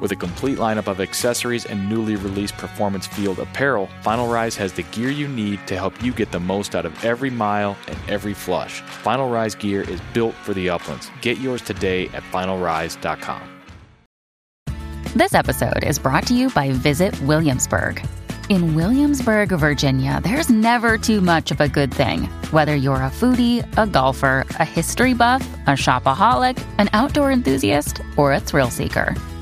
With a complete lineup of accessories and newly released performance field apparel, Final Rise has the gear you need to help you get the most out of every mile and every flush. Final Rise gear is built for the uplands. Get yours today at finalrise.com. This episode is brought to you by Visit Williamsburg. In Williamsburg, Virginia, there's never too much of a good thing. Whether you're a foodie, a golfer, a history buff, a shopaholic, an outdoor enthusiast, or a thrill seeker,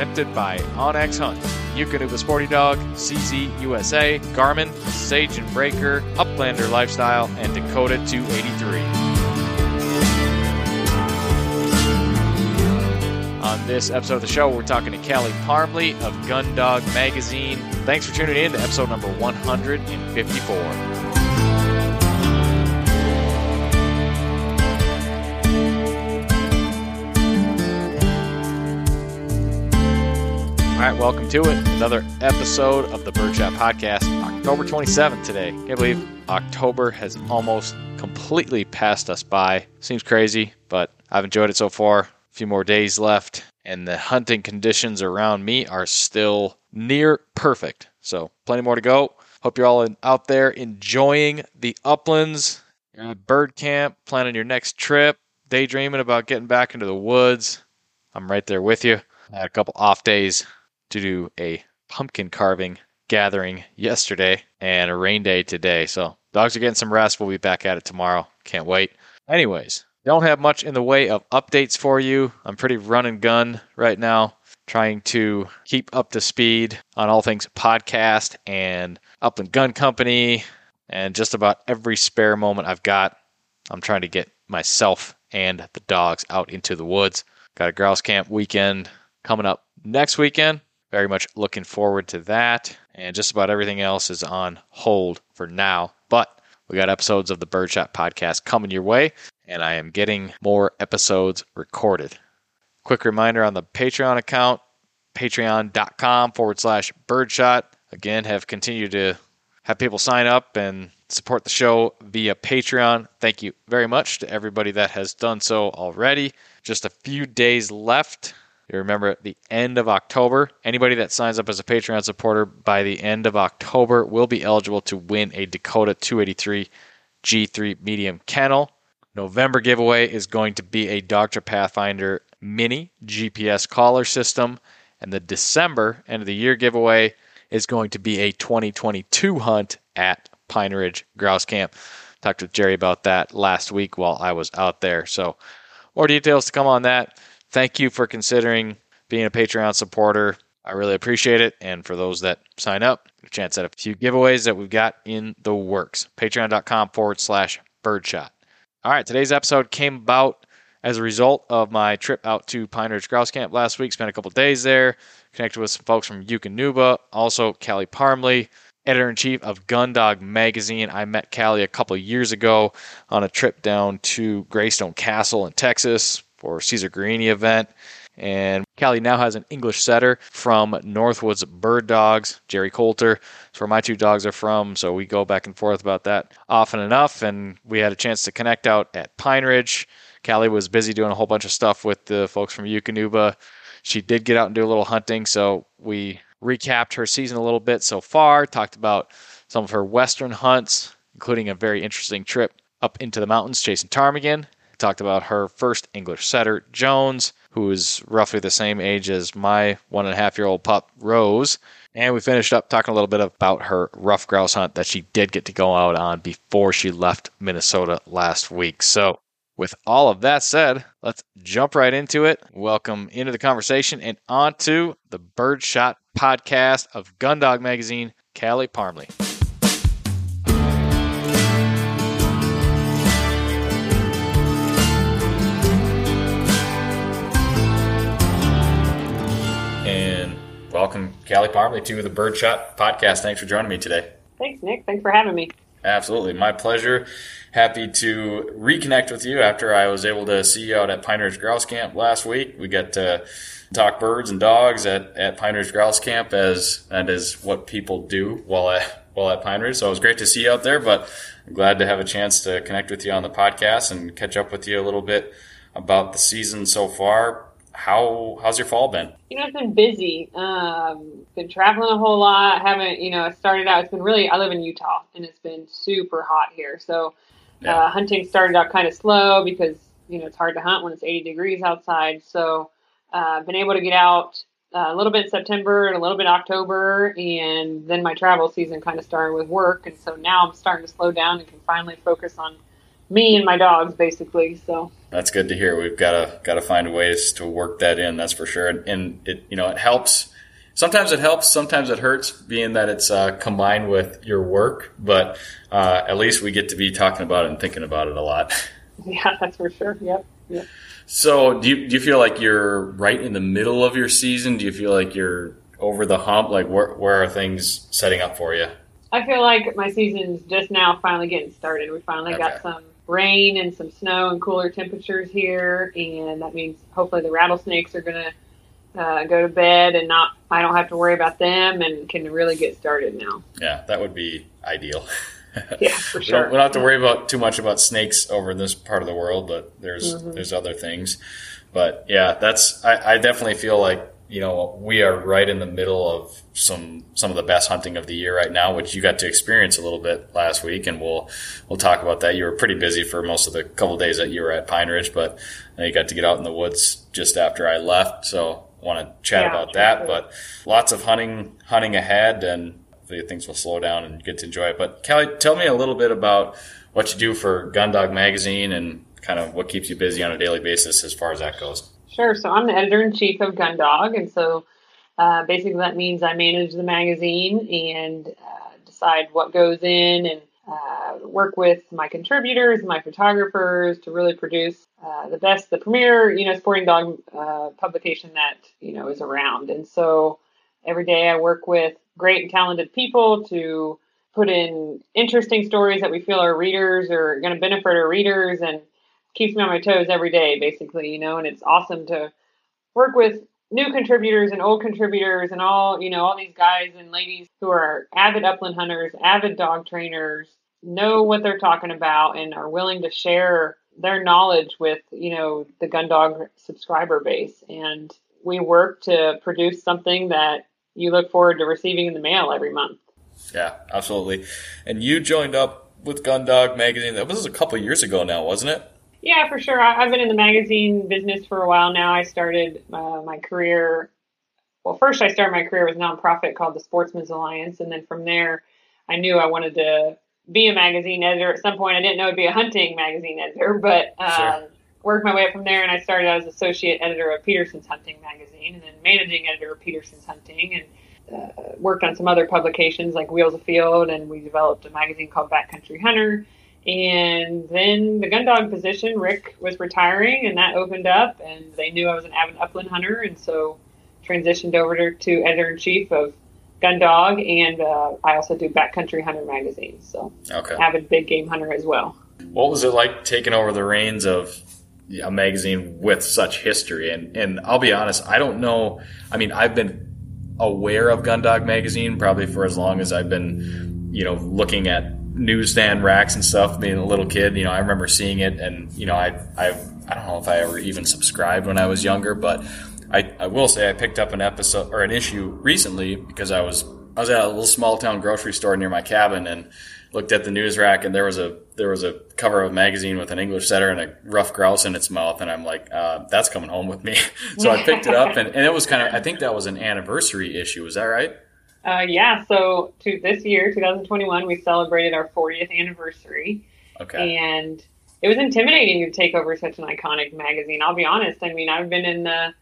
presented by onX Hunt. The Sporty Dog, CZ USA, Garmin, Sage and Braker, Uplander Lifestyle, and Dakota 283. On this episode of the show, we're talking to Callie Parmley of Gundog Magazine. Thanks for tuning in to episode number 154. Right, welcome to it. Another episode of the Birdshot Podcast. October 27th today. Can't believe October has almost completely passed us by. Seems crazy, but I've enjoyed it so far. A few more days left, and the hunting conditions around me are still near perfect. So, plenty more to go. Hope you're all in, out there enjoying the uplands. You're at bird camp, planning your next trip, daydreaming about getting back into the woods. I'm right there with you. I had a couple off days to do a pumpkin carving gathering yesterday and a rain day today. So dogs are getting some rest. We'll be back at it tomorrow. Can't wait. Anyways, don't have much in the way of updates for you. I'm pretty run and gun right now, trying to keep up to speed on all things podcast and Upland Gun Company and just about every spare moment I've got. I'm trying to get myself and the dogs out into the woods. Got a grouse camp weekend coming up next weekend. Very much looking forward to that. And just about everything else is on hold for now. But we got episodes of the Birdshot podcast coming your way, and I am getting more episodes recorded. Quick reminder on the Patreon account, patreon.com forward slash birdshot. Again, have continued to have people sign up and support the show via Patreon. Thank you very much to everybody that has done so already. Just a few days left you remember at the end of October, anybody that signs up as a Patreon supporter by the end of October will be eligible to win a Dakota 283 G3 medium kennel. November giveaway is going to be a Dogtra Pathfinder mini GPS collar system. And the December end of the year giveaway is going to be a 2022 hunt at Pine Ridge Grouse Camp. Talked with Jerry about that last week while I was out there. So, more details to come on that thank you for considering being a Patreon supporter. I really appreciate it. And for those that sign up, a chance at a few giveaways that we've got in the works. Patreon.com forward slash birdshot. All right, today's episode came about As a result of my trip out to Pine Ridge Grouse Camp last week, spent a couple days there, connected with some folks from Eukanuba, also Callie Parmley, editor in chief of Gundog Magazine. I met Callie a couple years ago on a trip down to Greystone Castle in Texas for Caesar Guerini event. And Callie now has an English setter from Northwoods Bird Dogs, Jerry Coulter. It's where my two dogs are from, so we go back and forth about that often enough. And we had a chance to connect out at Pine Ridge. Callie was busy doing a whole bunch of stuff with the folks from Eukanuba. She did get out and do a little hunting, so we recapped her season a little bit so far, talked about some of her western hunts, including a very interesting trip up into the mountains chasing ptarmigan. Talked about her first English setter, Jones, who is roughly the same age as my one and a half year old pup, Rose. And we finished up talking a little bit about her ruffed grouse hunt that she did get to go out on before she left Minnesota last week. So, with all of that said, let's jump right into it. Welcome into the conversation and on to the Birdshot podcast of Gundog Magazine, Callie Parmley. Welcome, Callie Parmley, to the Birdshot podcast. Thanks for joining me today. Thanks, Nick. Thanks for having me. Absolutely. My pleasure. Happy to reconnect with you after I was able to see you out at Pine Ridge Grouse Camp last week. We got to talk birds and dogs at, at Pine Ridge Grouse Camp as that is what people do while at while at Pine Ridge. So it was great to see you out there, but I'm glad to have a chance to connect with you on the podcast and catch up with you a little bit about the season so far. How how's your fall been? You know, it's been busy. Um, been traveling a whole lot. Haven't you know? Started out. It's been really. I live in Utah, and it's been super hot here. So yeah. uh, hunting started out kind of slow because you know it's hard to hunt when it's 80 degrees outside. So uh, been able to get out uh, a little bit in September and a little bit in October, and then my travel season kind of started with work, and so now I'm starting to slow down and can finally focus on me and my dogs basically. So that's good to hear. We've got to got to find ways to work that in. That's for sure. And, and it you know it helps. Sometimes it helps. Sometimes it hurts, being that it's uh, combined with your work. But uh, at least we get to be talking about it and thinking about it a lot. Yeah, that's for sure. Yep. Yep. So do you do you feel like you're right in the middle of your season? Do you feel like you're over the hump? Like where where are things setting up for you? I feel like my season's just now finally getting started. We finally okay. got some rain and some snow and cooler temperatures here, and that means hopefully the rattlesnakes are to uh, go to bed and not. I don't have to worry about them and can really get started now. Yeah, that would be ideal. yeah, for sure. we, don't, we don't have to worry about too much about snakes over in this part of the world, but there's mm-hmm. there's other things. But yeah, that's I, I definitely feel like you know, we are right in the middle of some some of the best hunting of the year right now, which you got to experience a little bit last week, and we'll we'll talk about that. You were pretty busy for most of the couple of days that you were at Pine Ridge, but you got to get out in the woods just after I left, so want to chat yeah, about that. But lots of hunting hunting ahead, and things will slow down and get to enjoy it. But Callie, tell me a little bit about what you do for Gundog Magazine and kind of what keeps you busy on a daily basis as far as that goes. Sure. So I'm the editor in chief of Gundog, and so uh, basically that means I manage the magazine and uh, decide what goes in and uh, work with my contributors, my photographers to really produce uh, the best, the premier, you know, sporting dog uh, publication that you know is around. And so every day I work with great and talented people to put in interesting stories that we feel our readers are going to benefit our readers and keeps me on my toes every day, basically, you know, and it's awesome to work with new contributors and old contributors and all, you know, all these guys and ladies who are avid upland hunters, avid dog trainers, know what they're talking about and are willing to share their knowledge with, you know, the gun dog subscriber base. And we work to produce something that you look forward to receiving in the mail every month. Yeah, absolutely. And you joined up with Gundog magazine. That was a couple years ago now, wasn't it? Yeah, for sure. I, have been in the magazine business for a while now. I started uh, my career. Well, first I started my career with a nonprofit called the Sportsman's Alliance, and then from there, I knew I wanted to be a magazine editor. At some point, I didn't know it'd be a hunting magazine editor, but um, sure. worked my way up from there, and I started as associate editor of Petersen's Hunting magazine, and then managing editor of Petersen's Hunting, and uh, worked on some other publications like Wheels of Field, and we developed a magazine called Backcountry Hunter And then the gun dog position, Rick was retiring, and that opened up, and they knew I was an avid upland hunter, and so transitioned over to, to editor in chief of Gun Dog, and uh, I also do Backcountry Hunter magazine, so Okay. avid big game hunter as well. What was it like taking over the reins of a magazine with such history? And and I'll be honest, I don't know. I mean, I've been aware of Gundog magazine probably for as long as I've been, you know, looking at newsstand racks and stuff. Being a little kid, you know, I remember seeing it, and you know, I I I don't know if I ever even subscribed when I was younger, but I I will say I picked up an episode or an issue recently because I was I was at a little small town grocery store near my cabin and looked at the news rack and there was a there was a cover of a magazine with an English setter and a rough grouse in its mouth and I'm like uh, that's coming home with me so I picked it up and, and it was kind of I think that was an anniversary issue is that right Uh, yeah, so to this year, 2021, we celebrated our 40th anniversary, okay and it was intimidating to take over such an iconic magazine. I'll be honest. I mean, I've been in the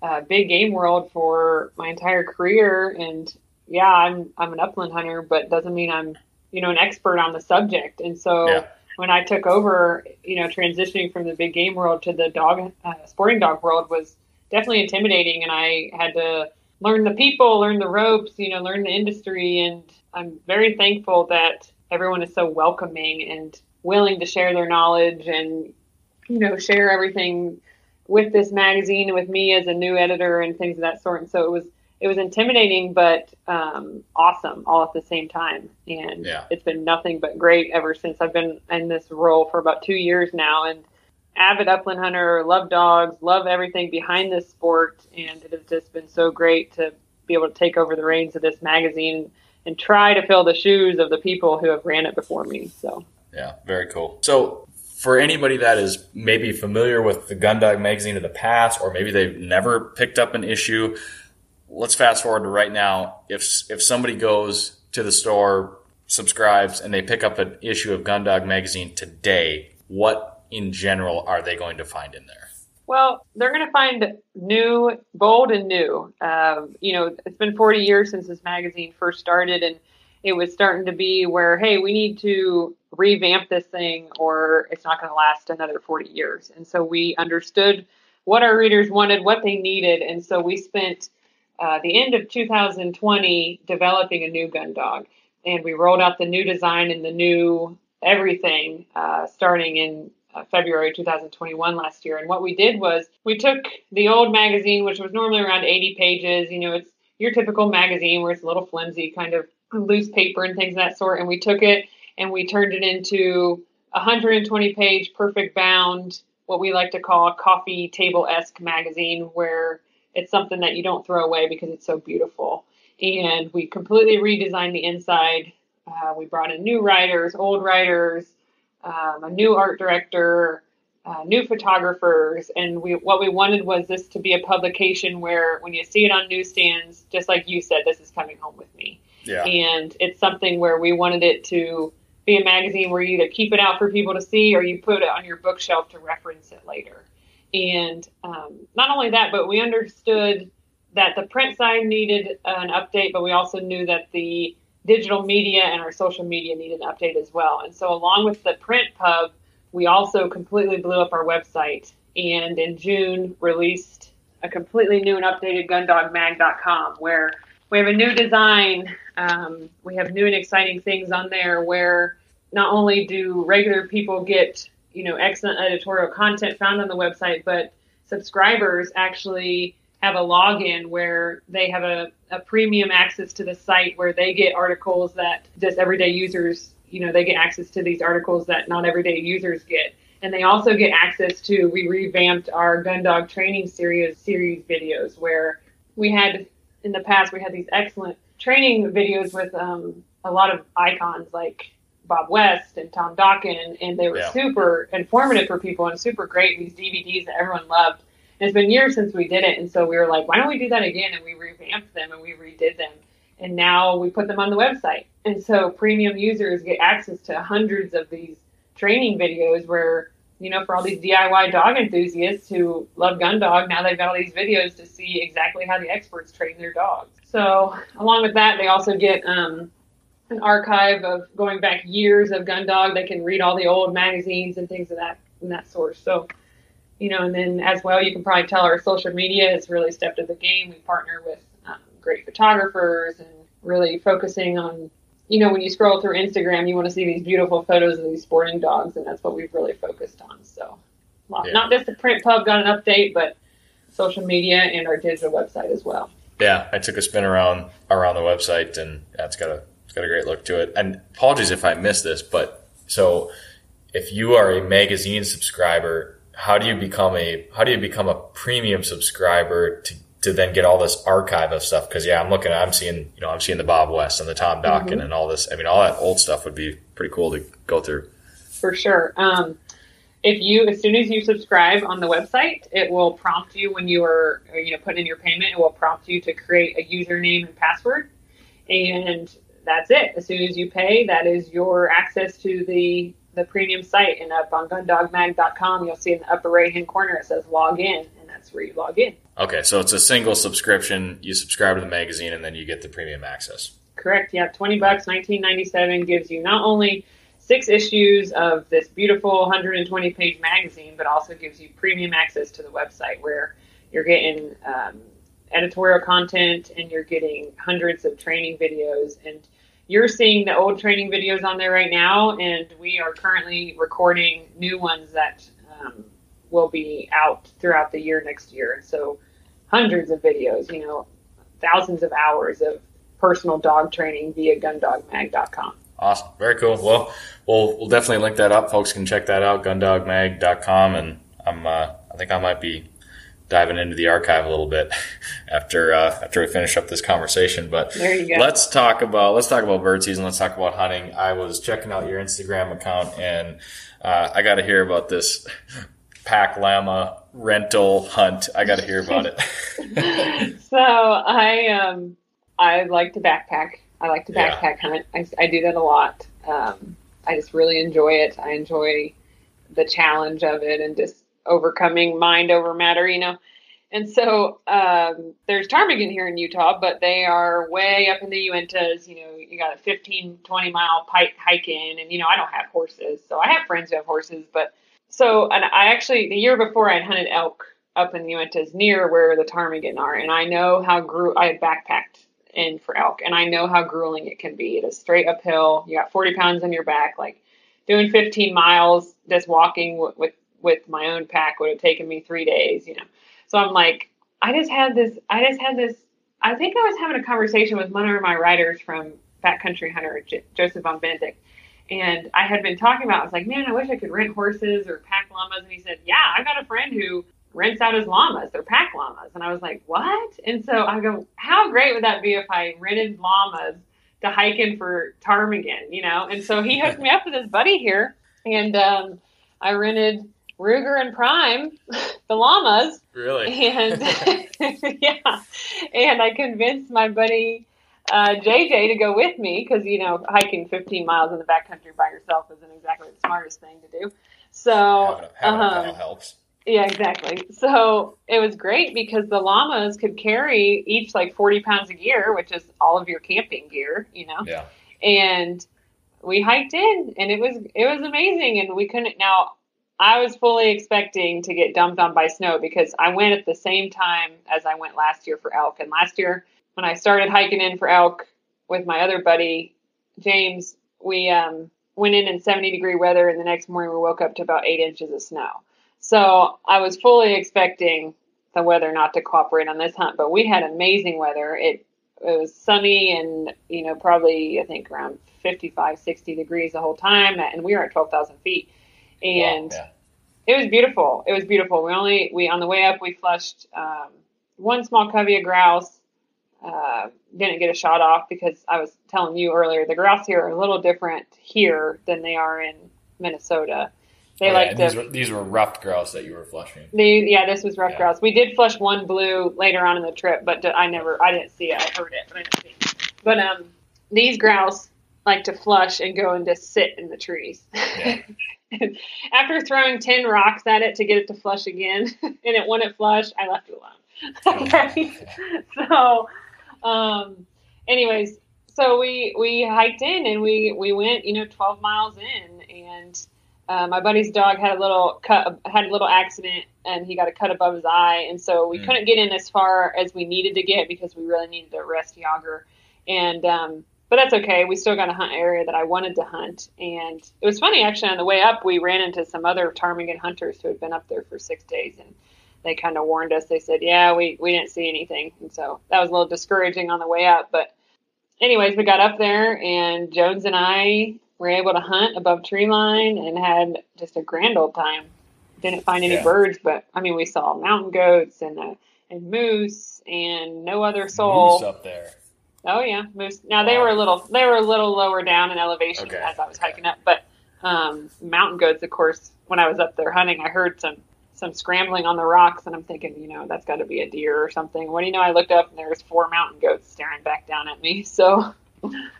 uh, big game world for my entire career, and yeah, I'm I'm an upland hunter, but doesn't mean I'm you know an expert on the subject. And so Yeah. when I took over, you know, transitioning from the big game world to the dog uh, sporting dog world was definitely intimidating, and I had to learn the people, learn the ropes, you know, learn the industry. And I'm very thankful that everyone is so welcoming and willing to share their knowledge and, you know, share everything with this magazine and with me as a new editor and things of that sort. And so it was, it was intimidating, but um, awesome all at the same time. And Yeah. it's been nothing but great ever since I've been in this role for about two years now. And avid upland hunter, love dogs, love everything behind this sport, and it has just been so great to be able to take over the reins of this magazine and try to fill the shoes of the people who have ran it before me. So Yeah, very cool. So, for anybody that is maybe familiar with the Gundog magazine of the past, or maybe they've never picked up an issue, let's fast forward to right now. If if somebody goes to the store, subscribes, and they pick up an issue of Gundog magazine today, what in general are they going to find in there? Well, they're going to find new, bold, and new. Um, you know, it's been 40 years since this magazine first started, and it was starting to be where, hey, we need to revamp this thing, or it's not going to last another 40 years. And so we understood what our readers wanted, what they needed, and so we spent uh, the end of 2020 developing a new gun dog, and we rolled out the new design and the new everything uh, starting in uh, February 2021 last year. And what we did was we took the old magazine, which was normally around 80 pages. You know, it's your typical magazine where it's a little flimsy, kind of loose paper and things of that sort. And we took it and we turned it into a 120 page, perfect bound, what we like to call a coffee table esque magazine, where it's something that you don't throw away because it's so beautiful. And we completely redesigned the inside. Uh, we brought in new writers, old writers, um, a new art director, uh, new photographers, and we what we wanted was this to be a publication where when you see it on newsstands, just like you said, this is coming home with me, Yeah. and it's something where we wanted it to be a magazine where you either keep it out for people to see or you put it on your bookshelf to reference it later. And um, not only that, but we understood that the print side needed an update, but we also knew that the digital media and our social media need an update as well. And so, along with the print pub, we also completely blew up our website and in June released a completely new and updated gundogmag.com where we have a new design. Um, we have new and exciting things on there where not only do regular people get you know excellent editorial content found on the website, but subscribers actually have a login where they have a, a premium access to the site where they get articles that just everyday users, you know, they get access to these articles that not everyday users get. And they also get access to, we revamped our gun dog training series, series videos where we had, in the past, we had these excellent training videos with um, a lot of icons like Bob West and Tom Dokken, and, and they were Yeah. super informative for people and super great. These DVDs that everyone loved. It's been years since we did it, and so we were like, why don't we do that again? And we revamped them and we redid them, and now we put them on the website. And so premium users get access to hundreds of these training videos where you know, for all these DIY dog enthusiasts who love gun dog, now they've got all these videos to see exactly how the experts train their dogs. So, along with that, they also get um, an archive of going back years of gun dog. They can read all the old magazines and things of that and that source. So, you know, and then as well, you can probably tell our social media has really stepped up the game. We partner with um, great photographers and really focusing on, you know, when you scroll through Instagram, you want to see these beautiful photos of these sporting dogs, and that's what we've really focused on. So, well, yeah. not just the print pub got an update, but social media and our digital website as well. Yeah, I took a spin around around the website, and yeah, it's got a it's got a great look to it. And apologies if I missed this, but so if you are a magazine subscriber, how do you become a how do you become a premium subscriber to to then get all this archive of stuff? Because yeah, I'm looking, I'm seeing you know I'm seeing the Bob West and the Tom Dokken mm-hmm. and all this. I mean, all that old stuff would be pretty cool to go through. For sure. Um, if you as soon as you subscribe on the website it will prompt you when you are you know putting in your payment it will prompt you to create a username and password and that's it as soon as you pay that is your access to the the premium site and up on gundogmag.com you'll see in the upper right hand corner it says log in and that's where you log in okay so it's a single subscription you subscribe to the magazine and then you get the premium access correct yeah 20 bucks 1997 gives you not only six issues of this beautiful 120 page magazine, but also gives you premium access to the website where you're getting um, editorial content and you're getting hundreds of training videos. And you're seeing the old training videos on there right now, and we are currently recording new ones that um, will be out throughout the year next year. So, hundreds of videos, you know, thousands of hours of personal dog training via gundogmag.com. Awesome. Very cool. Well, we'll, we'll definitely link that up. Folks can check that out, gundogmag.com. And I'm, uh, I think I might be diving into the archive a little bit after, uh, after we finish up this conversation. But let's talk about, let's talk about bird season. Let's talk about hunting. I was checking out your Instagram account and, uh, I got to hear about this pack llama rental hunt. I got to hear about it. so I, um, I like to backpack I like to backpack yeah. hunt. I, I, do that a lot. Um, I just really enjoy it. I enjoy the challenge of it and just overcoming mind over matter, you know. And so um, there's ptarmigan here in Utah, but they are way up in the Uintas. You know, you got a 15, 20 mile pike hike in, and you know I don't have horses, so I have friends who have horses. But so, and I actually the year before I had hunted elk up in the Uintas near where the ptarmigan are, and I know how grew. I had backpacked in for elk. And I know how grueling it can be. It is straight uphill. You got 40 pounds on your back. Like doing 15 miles, just walking w- with with my own pack would have taken me three days. You know, so I'm like, I just had this. I just had this. I think I was having a conversation with one of my writers from Backcountry Hunter, J- Joseph von Benedikt. And I had been talking about, I was like, man, I wish I could rent horses or pack llamas. And he said, yeah, I've got a friend who rents out his llamas. They're pack llamas. And I was like, what? And so I go, how great would that be if I rented llamas to hike in for ptarmigan, you know? And so he hooked me up with his buddy here. And um, I rented Ruger and Prime, the llamas. Really? And yeah. And I convinced my buddy uh, JJ to go with me because, you know, hiking 15 miles in the backcountry by yourself isn't exactly the smartest thing to do. So, having having um, helps yeah, exactly. So it was great because the llamas could carry each like 40 pounds of gear, which is all of your camping gear, you know? Yeah. And we hiked in and it was, it was amazing. And we couldn't, now I was fully expecting to get dumped on by snow because I went at the same time as I went last year for elk. And last year when I started hiking in for elk with my other buddy, James, we, um, went in in 70 degree weather and the next morning we woke up to about eight inches of snow. So I was fully expecting the weather not to cooperate on this hunt, but we had amazing weather. It it was sunny and you know probably I think around 55, 60 degrees the whole time, and we were at twelve thousand feet, and yeah. It was beautiful. It was beautiful. We only we on the way up we flushed um, one small covey of grouse. Uh, didn't get a shot off because I was telling you earlier the grouse here are a little different here than they are in Minnesota. They oh, like yeah, these, were, these were ruffed grouse that you were flushing. They, yeah, this was rough yeah. grouse. We did flush one blue later on in the trip, but I never, I didn't see it. I heard it, but I didn't see it. But um, these grouse like to flush and go and just sit in the trees. Yeah. After throwing ten rocks at it to get it to flush again, and it wouldn't flush, I left it alone. okay, so, um, anyways, so we we hiked in and we we went you know 12 miles in and uh, my buddy's dog had a little cut had a little accident and he got a cut above his eye and so we Mm. couldn't get in as far as we needed to get because we really needed to rest Yager and um, but that's okay we still got a hunt area that I wanted to hunt and it was funny actually on the way up we ran into some other ptarmigan hunters who had been up there for six days and they kind of warned us they said yeah we, we didn't see anything and so that was a little discouraging on the way up but anyways, we got up there, and Jones and I were able to hunt above tree line and had just a grand old time. Didn't find any Yeah. birds, but I mean, we saw mountain goats and uh, and moose and no other soul. Moose up there. Oh yeah, moose. Now they were a little they were a little lower down in elevation Okay, as I was hiking up, but um, mountain goats. Of course, when I was up there hunting, I heard some some scrambling on the rocks, and I'm thinking, you know, that's got to be a deer or something. What do you know? I looked up and there was four mountain goats staring back down at me. So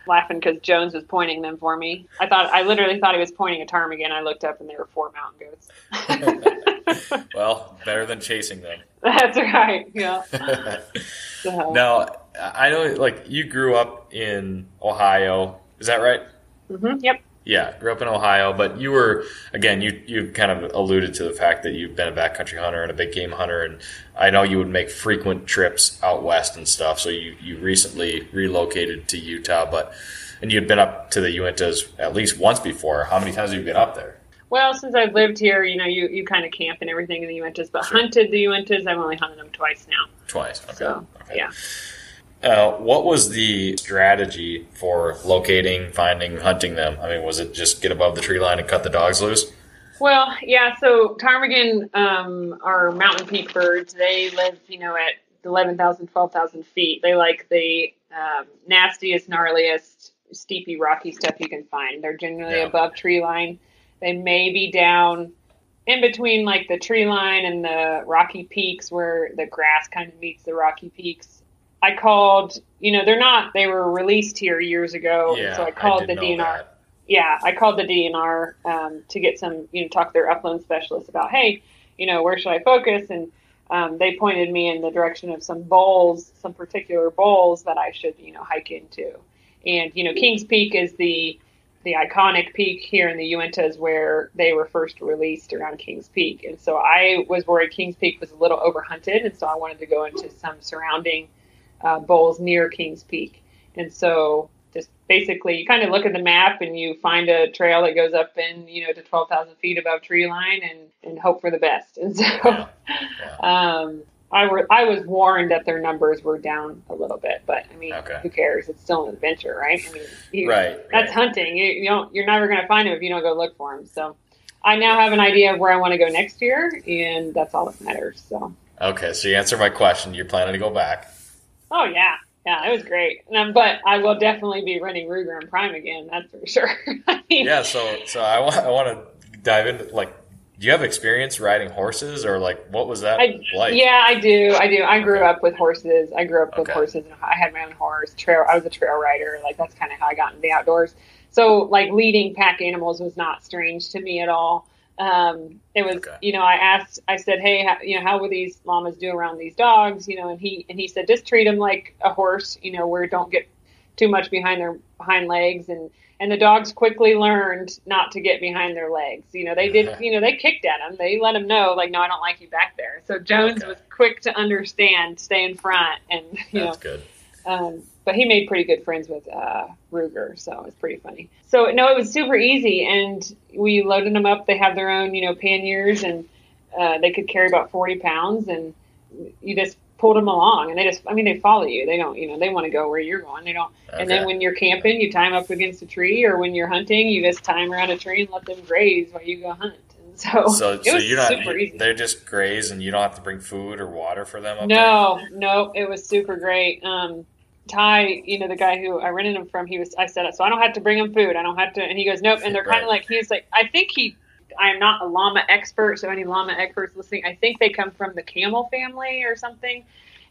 laughing because Jones was pointing them for me. I thought I literally thought he was pointing a ptarmigan. I looked up and there were four mountain goats. well, better than chasing them. that's right. Yeah. So, now, I know, like, you grew up in Ohio. Is that right? mhm, Yep. Yeah, grew up in Ohio, but you were again. You you kind of alluded to the fact that you've been a backcountry hunter and a big game hunter, and I know you would make frequent trips out west and stuff. So you you recently relocated to Utah, but and you'd been up to the Uintas at least once before. How many times have you been up there? Well, since I've lived here, you know, you, you kind of camp and everything in the Uintas, but Sure. hunted the Uintas, I've only hunted them twice now. Twice. Okay. So, okay. yeah. Uh, what was the strategy for locating, finding, hunting them? I mean, was it just get above the tree line and cut the dogs loose? Well, yeah, so ptarmigan um, are mountain peak birds. They live, you know, at 11,000, 12,000 feet. They like the um, nastiest, gnarliest, steepy, rocky stuff you can find. They're generally Yeah. above tree line. They may be down in between like the tree line and the rocky peaks where the grass kind of meets the rocky peaks. I called, you know, they're not, they were released here years ago. yeah, so I called did the DNR that. yeah, I called the DNR um, to get some, you know, talk to their upland specialist about, hey, you know, where should I focus? And um, they pointed me in the direction of some bowls, some particular bowls that I should, you know, hike into. And you know, Kings Peak is the the iconic peak here in the Uintas where they were first released around Kings Peak. And so I was worried Kings Peak was a little overhunted, and so I wanted to go into some surrounding uh, bowls near Kings Peak. And so just basically you kind of look at the map and you find a trail that goes up in you know to 12,000 feet above tree line and and hope for the best and so Yeah, um I were I was warned that their numbers were down a little bit but I mean Okay. who cares it's still an adventure right I mean you, Right, that's right. hunting you, you don't you're never going to find them if you don't go look for them so I now have an idea of where I want to go next year and that's all that matters so Okay, so you answered my question. You're planning to go back. Oh yeah, yeah, it was great. Um, but I will definitely be running Ruger and Prime again. That's for sure. I mean, Yeah, so so I want I want to dive into like, do you have experience riding horses or like what was that I, like? yeah, I do. I do. I grew Okay. up with horses. I grew up with Okay. horses. And I had my own horse. Trail. I was a trail rider. Like that's kind of how I got into the outdoors. So like leading pack animals was not strange to me at all. Um, it was, Okay. you know, I asked, I said, hey, how, you know, how will these llamas do around these dogs? You know, and he and he said, just treat them like a horse. You know, where don't get too much behind their hind legs and and the dogs quickly learned not to get behind their legs. You know, they did. You know, they kicked at him. They let him know, like, no, I don't like you back there. So Jones Okay. was quick to understand, stay in front, and you know, That's good. um, but he made pretty good friends with uh, Ruger, so it was pretty funny. So no, it was super easy, and we loaded them up. They have their own, you know, panniers, and uh, they could carry about forty pounds, and you just pulled them along, and they just, I mean, they follow you. They don't, you know, they want to go where you're going. They don't. And then when you're camping, you tie them up against a tree, or when you're hunting, you just tie them around a tree and let them graze while you go hunt. And so, So, it so was you're not super easy. they're just graze and you don't have to bring food or water for them up No, no, it was super great. Um, Ty, you know, the guy who I rented him from, he was, I said, so I don't have to bring him food. I don't have to. And he goes, nope. And they're kind of like, he's like, I think he, I'm not a llama expert. So any llama experts listening, I think they come from the camel family or something.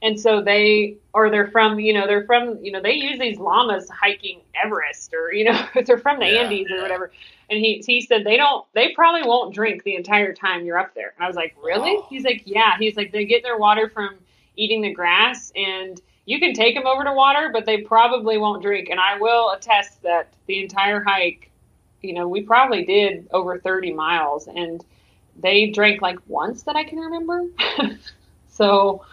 And so they, or they're from, you know, they're from, you know, they use these llamas hiking Everest or, you know, they're from the Yeah, Andes or whatever. And he, he said they don't, they probably won't drink the entire time you're up there. And I was like, really? Wow. He's like, yeah. He's like, they get their water from eating the grass and you can take them over to water, but they probably won't drink. And I will attest that the entire hike, you know, we probably did over 30 miles and they drank like once that I can remember. so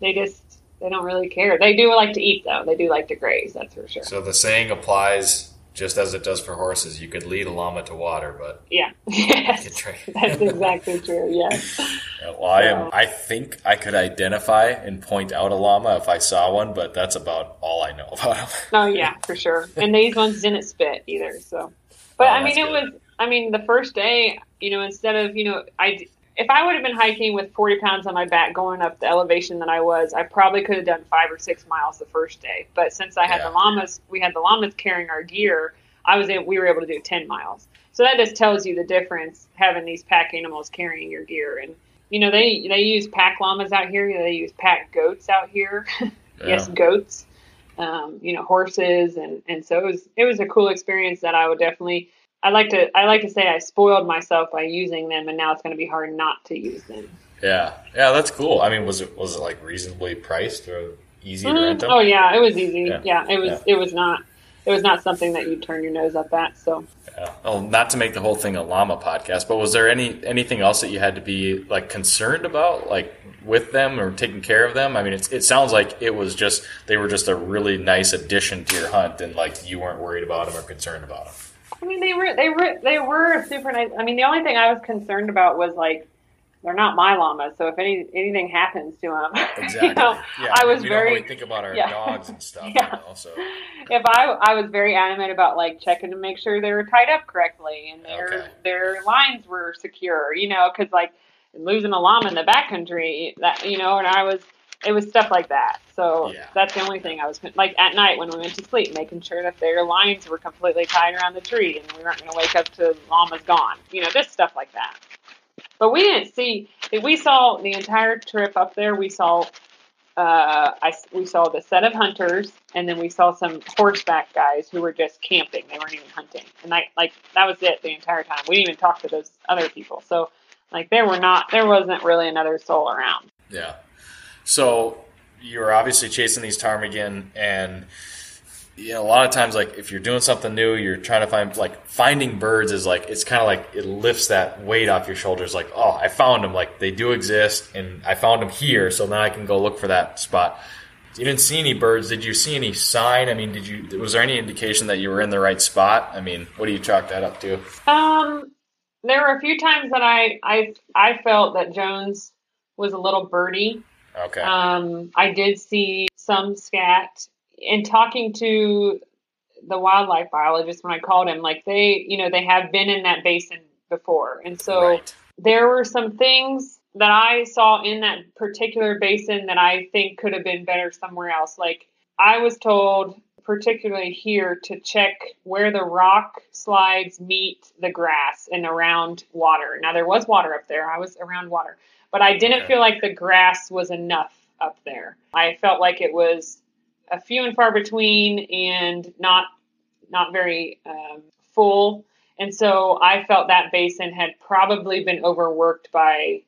they just, they don't really care. They do like to eat though. They do like to graze, that's for sure. So the saying applies just as it does for horses. You could lead a llama to water, but yeah, yes, that's exactly true. Yes. Yeah, well, I am. I think I could identify and point out a llama if I saw one, but that's about all I know about them. oh yeah, for sure. And these ones didn't spit either. So, but oh, I mean, it good. was. I mean, the first day, you know, instead of you know, I if I would have been hiking with 40 pounds on my back going up the elevation that I was, I probably could have done five or six miles the first day. But since I had yeah. the llamas, we had the llamas carrying our gear. I was able, we were able to do 10 miles. So that just tells you the difference having these pack animals carrying your gear. And you know they they use pack llamas out here. They use pack goats out here. Yeah. yes, goats. Um, you know horses, and and so it was it was a cool experience that I would definitely I like to I like to say I spoiled myself by using them, and now it's going to be hard not to use them. Yeah, yeah, that's cool. I mean, was it was it like reasonably priced or easy mm-hmm. to rent them? Oh yeah, it was easy. Yeah, yeah it was yeah. it was not it was not something that you'd turn your nose up at. So. Yeah. Well, not to make the whole thing a llama podcast, but was there any anything else that you had to be like concerned about, like with them or taking care of them? I mean, it sounds like it was just they were just a really nice addition to your hunt, and like you weren't worried about them or concerned about them. I mean, they were they were they were super nice. I mean, the only thing I was concerned about was like they're not my llamas, so if any anything happens to them, exactly. you know, yeah, I was very think about our yeah. dogs and stuff. yeah. You know, so. If I I was very adamant about like checking to make sure they were tied up correctly and their okay. their lines were secure, you know, because like losing a llama in the backcountry, that you know, and I was it was stuff like that. So yeah. that's the only thing I was like at night when we went to sleep, making sure that their lines were completely tied around the tree and we weren't going to wake up to llama's gone. You know, just stuff like that. But we didn't see. We saw the entire trip up there. We saw. Uh, I, we saw the set of hunters, and then we saw some horseback guys who were just camping. They weren't even hunting, and I like that was it the entire time. We didn't even talk to those other people. So, like, there were not, there wasn't really another soul around. Yeah. So you were obviously chasing these ptarmigan, and you know, a lot of times, like if you're doing something new, you're trying to find like finding birds is like it's kind of like it lifts that weight off your shoulders. Like, oh, I found them. Like they do exist, and I found them here, so now I can go look for that spot. You didn't see any birds. Did you see any sign? I mean, did you? Was there any indication that you were in the right spot? I mean, what do you chalk that up to? Um, there were a few times that I I I felt that Jones was a little birdie. Okay. Um, I did see some scat in talking to the wildlife biologist when I called him, like they, you know, they have been in that basin before. And so right. there were some things that I saw in that particular basin that I think could have been better somewhere else. Like I was told, particularly here, to check where the rock slides meet the grass and around water. Now there was water up there. I was around water, but I didn't feel like the grass was enough up there. I felt like it was a few and far between and not not very um, full. And so I felt that basin had probably been overworked by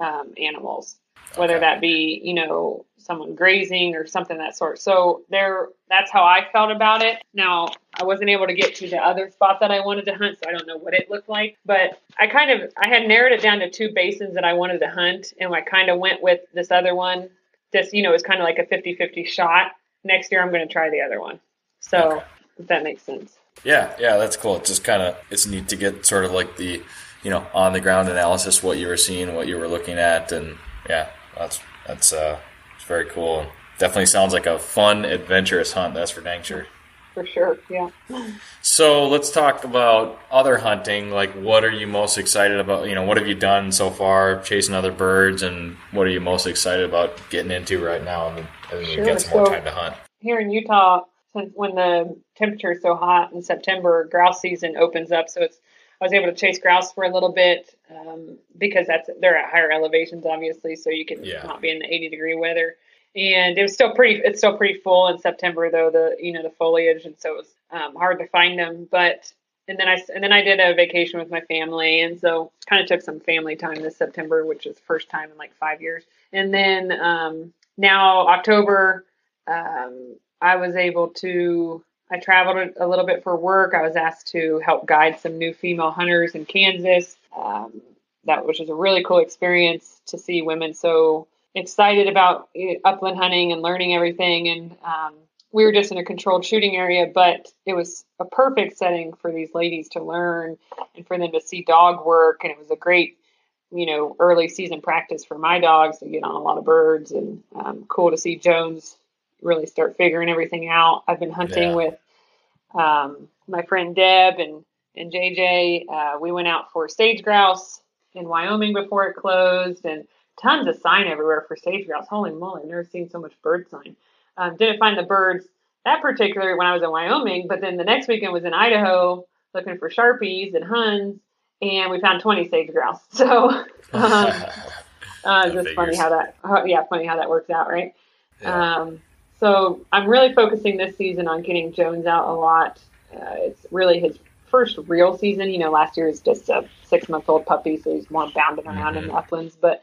um, animals, whether that be you know someone grazing or something that sort. So there, that's how I felt about it. Now I wasn't able to get to the other spot that I wanted to hunt, so I don't know what it looked like. But I kind of I had narrowed it down to two basins that I wanted to hunt, and I kind of went with this other one. This you know is kind of like a 50-50 shot next year I'm going to try the other one. So okay. if that makes sense. Yeah, yeah, that's cool. It's just kind of it's neat to get sort of like the you know on the ground analysis, what you were seeing, what you were looking at, and yeah, that's that's uh, it's very cool. Definitely sounds like a fun, adventurous hunt. That's for dang sure. For sure, yeah. So let's talk about other hunting. Like, what are you most excited about? You know, what have you done so far chasing other birds, and what are you most excited about getting into right now? And and sure. get some more so time to hunt. Here in Utah, since when the temperature is so hot in September, grouse season opens up. So it's I was able to chase grouse for a little bit um, because that's they're at higher elevations, obviously, so you can yeah. not be in the 80 degree weather. And it was still pretty. It's still pretty full in September, though the you know the foliage, and so it was um, hard to find them. But and then I and then I did a vacation with my family, and so kind of took some family time this September, which is first time in like five years. And then um, now October um, I was able to. I traveled a little bit for work. I was asked to help guide some new female hunters in Kansas. Um, that which was a really cool experience to see women so excited about eh, upland hunting and learning everything. And um, we were just in a controlled shooting area, but it was a perfect setting for these ladies to learn and for them to see dog work. And it was a great, you know, early season practice for my dogs to get on a lot of birds and um, cool to see Jones really start figuring everything out. I've been hunting yeah. with um, my friend Deb and and JJ. Uh, we went out for sage grouse in Wyoming before it closed, and tons of sign everywhere for sage grouse. Holy moly, I've never seen so much bird sign. Um, didn't find the birds that particular when I was in Wyoming, but then the next weekend was in Idaho looking for sharpies and huns, and we found 20 sage grouse. So, um, uh, just figures. funny how that, how, yeah, funny how that works out, right? Yeah. Um, so I'm really focusing this season on getting Jones out a lot. Uh, it's really his first real season. You know, last year is just a six month old puppy, so he's more bounding around mm-hmm. in the uplands. But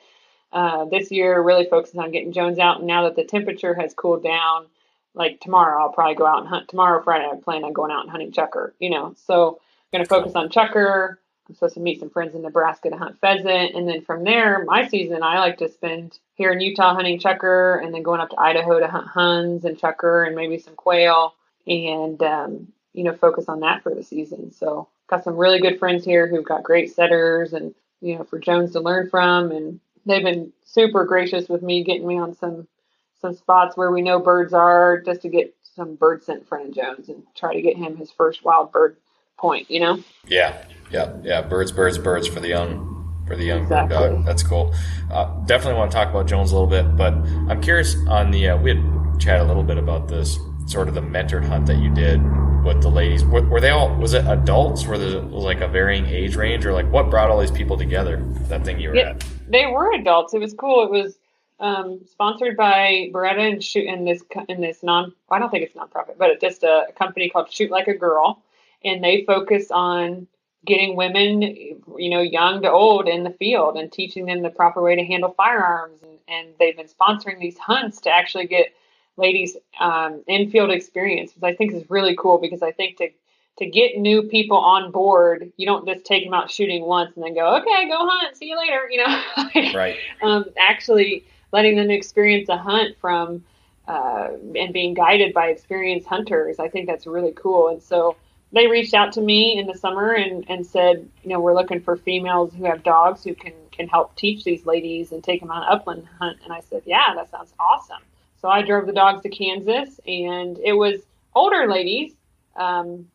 uh, this year, really focuses on getting Jones out. And now that the temperature has cooled down, like tomorrow, I'll probably go out and hunt. Tomorrow, Friday, I plan on going out and hunting chukar, You know, so I'm going to focus on chukar. I'm supposed to meet some friends in Nebraska to hunt pheasant, and then from there, my season I like to spend here in Utah hunting chukar and then going up to Idaho to hunt huns and chukar and maybe some quail, and um, you know focus on that for the season. So got some really good friends here who've got great setters, and you know for Jones to learn from, and they've been super gracious with me getting me on some some spots where we know birds are just to get some bird scent front Jones and try to get him his first wild bird point, you know? Yeah, yeah, yeah. Birds, birds, birds for the young for the young exactly. bird dog. That's cool. Uh, definitely want to talk about Jones a little bit, but I'm curious on the uh, we had chat a little bit about this sort of the mentored hunt that you did with the ladies. Were, were they all? Was it adults? Were there was like a varying age range, or like what brought all these people together? That thing you were at. They were adults. It was cool. It was um, sponsored by Beretta and shoot in this in this non. I don't think it's nonprofit, but it's just a, company called Shoot Like a Girl, and they focus on getting women, you know, young to old in the field and teaching them the proper way to handle firearms. And, and they've been sponsoring these hunts to actually get ladies um, in-field experience, which I think is really cool because I think to to get new people on board, you don't just take them out shooting once and then go, okay, go hunt, see you later. You know, right? Um, actually, letting them experience a hunt from uh, and being guided by experienced hunters, I think that's really cool. And so they reached out to me in the summer and, and said, you know, we're looking for females who have dogs who can can help teach these ladies and take them on an upland hunt. And I said, yeah, that sounds awesome. So I drove the dogs to Kansas, and it was older ladies, um,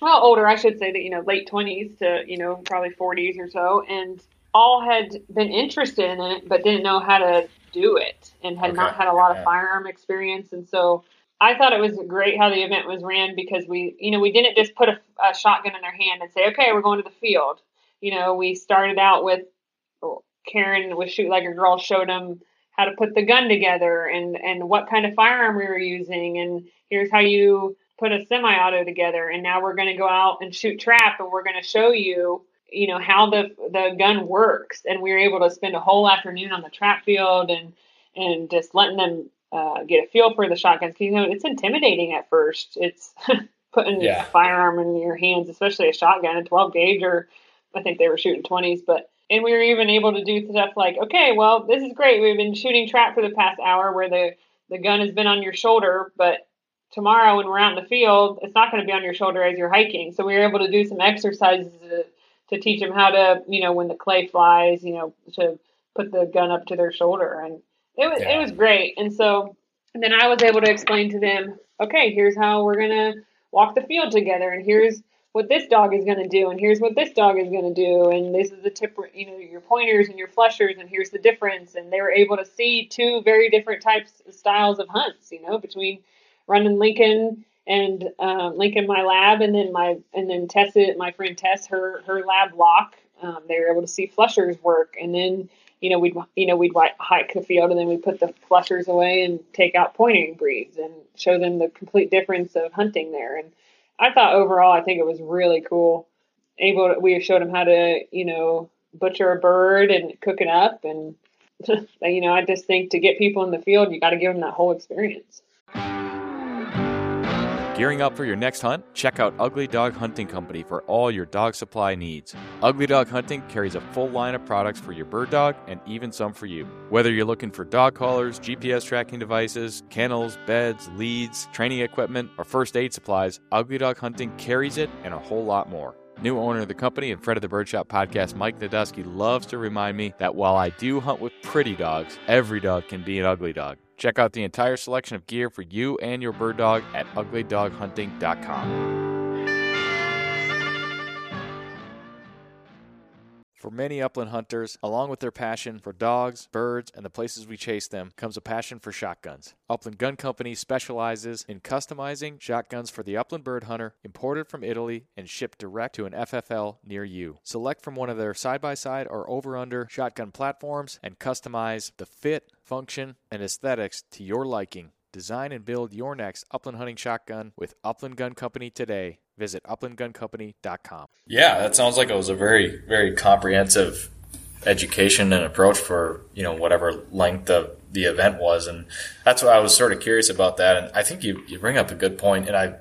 well, older, I should say that you know, late twenties to you know, probably forties or so, and all had been interested in it, but didn't know how to do it, and had okay. not had a lot of firearm experience, and so. I thought it was great how the event was ran because we, you know, we didn't just put a, a shotgun in their hand and say, okay, we're going to the field. You know, we started out with Karen with Shoot Like a Girl showed them how to put the gun together and and what kind of firearm we were using and here's how you put a semi-auto together and now we're going to go out and shoot trap and we're going to show you you know how the the gun works and we were able to spend a whole afternoon on the trap field and and just letting them uh, get a feel for the shotguns Because you know it's intimidating at first it's putting yeah. a firearm in your hands especially a shotgun a 12 gauge or i think they were shooting 20s but and we were even able to do stuff like, okay, well, this is great. We've been shooting trap for the past hour where the, the gun has been on your shoulder, but tomorrow when we're out in the field, it's not going to be on your shoulder as you're hiking. So we were able to do some exercises to, to teach them how to, you know, when the clay flies, you know, to put the gun up to their shoulder. And it was, yeah. it was great. And so and then I was able to explain to them, okay, here's how we're going to walk the field together. And here's, what this dog is going to do and here's what this dog is going to do and this is the tip you know your pointers and your flushers and here's the difference and they were able to see two very different types of styles of hunts you know between running lincoln and um, lincoln my lab and then my and then tessa my friend tess her her lab lock um, they were able to see flushers work and then you know we'd you know we'd hike the field and then we put the flushers away and take out pointing breeds and show them the complete difference of hunting there and I thought overall, I think it was really cool. Able, to, we showed them how to, you know, butcher a bird and cook it up, and you know, I just think to get people in the field, you got to give them that whole experience. Gearing up for your next hunt? Check out Ugly Dog Hunting Company for all your dog supply needs. Ugly Dog Hunting carries a full line of products for your bird dog and even some for you. Whether you're looking for dog collars, GPS tracking devices, kennels, beds, leads, training equipment, or first aid supplies, Ugly Dog Hunting carries it and a whole lot more. New owner of the company and friend of the Birdshot podcast, Mike Nadusky, loves to remind me that while I do hunt with pretty dogs, every dog can be an ugly dog. Check out the entire selection of gear for you and your bird dog at uglydoghunting.com. For many upland hunters, along with their passion for dogs, birds, and the places we chase them, comes a passion for shotguns. Upland Gun Company specializes in customizing shotguns for the upland bird hunter, imported from Italy and shipped direct to an FFL near you. Select from one of their side by side or over under shotgun platforms and customize the fit, function, and aesthetics to your liking. Design and build your next upland hunting shotgun with Upland Gun Company today. Visit uplandguncompany.com. Yeah, that sounds like it was a very, very comprehensive education and approach for, you know, whatever length of the event was. And that's why I was sort of curious about that. And I think you, you bring up a good point. And I,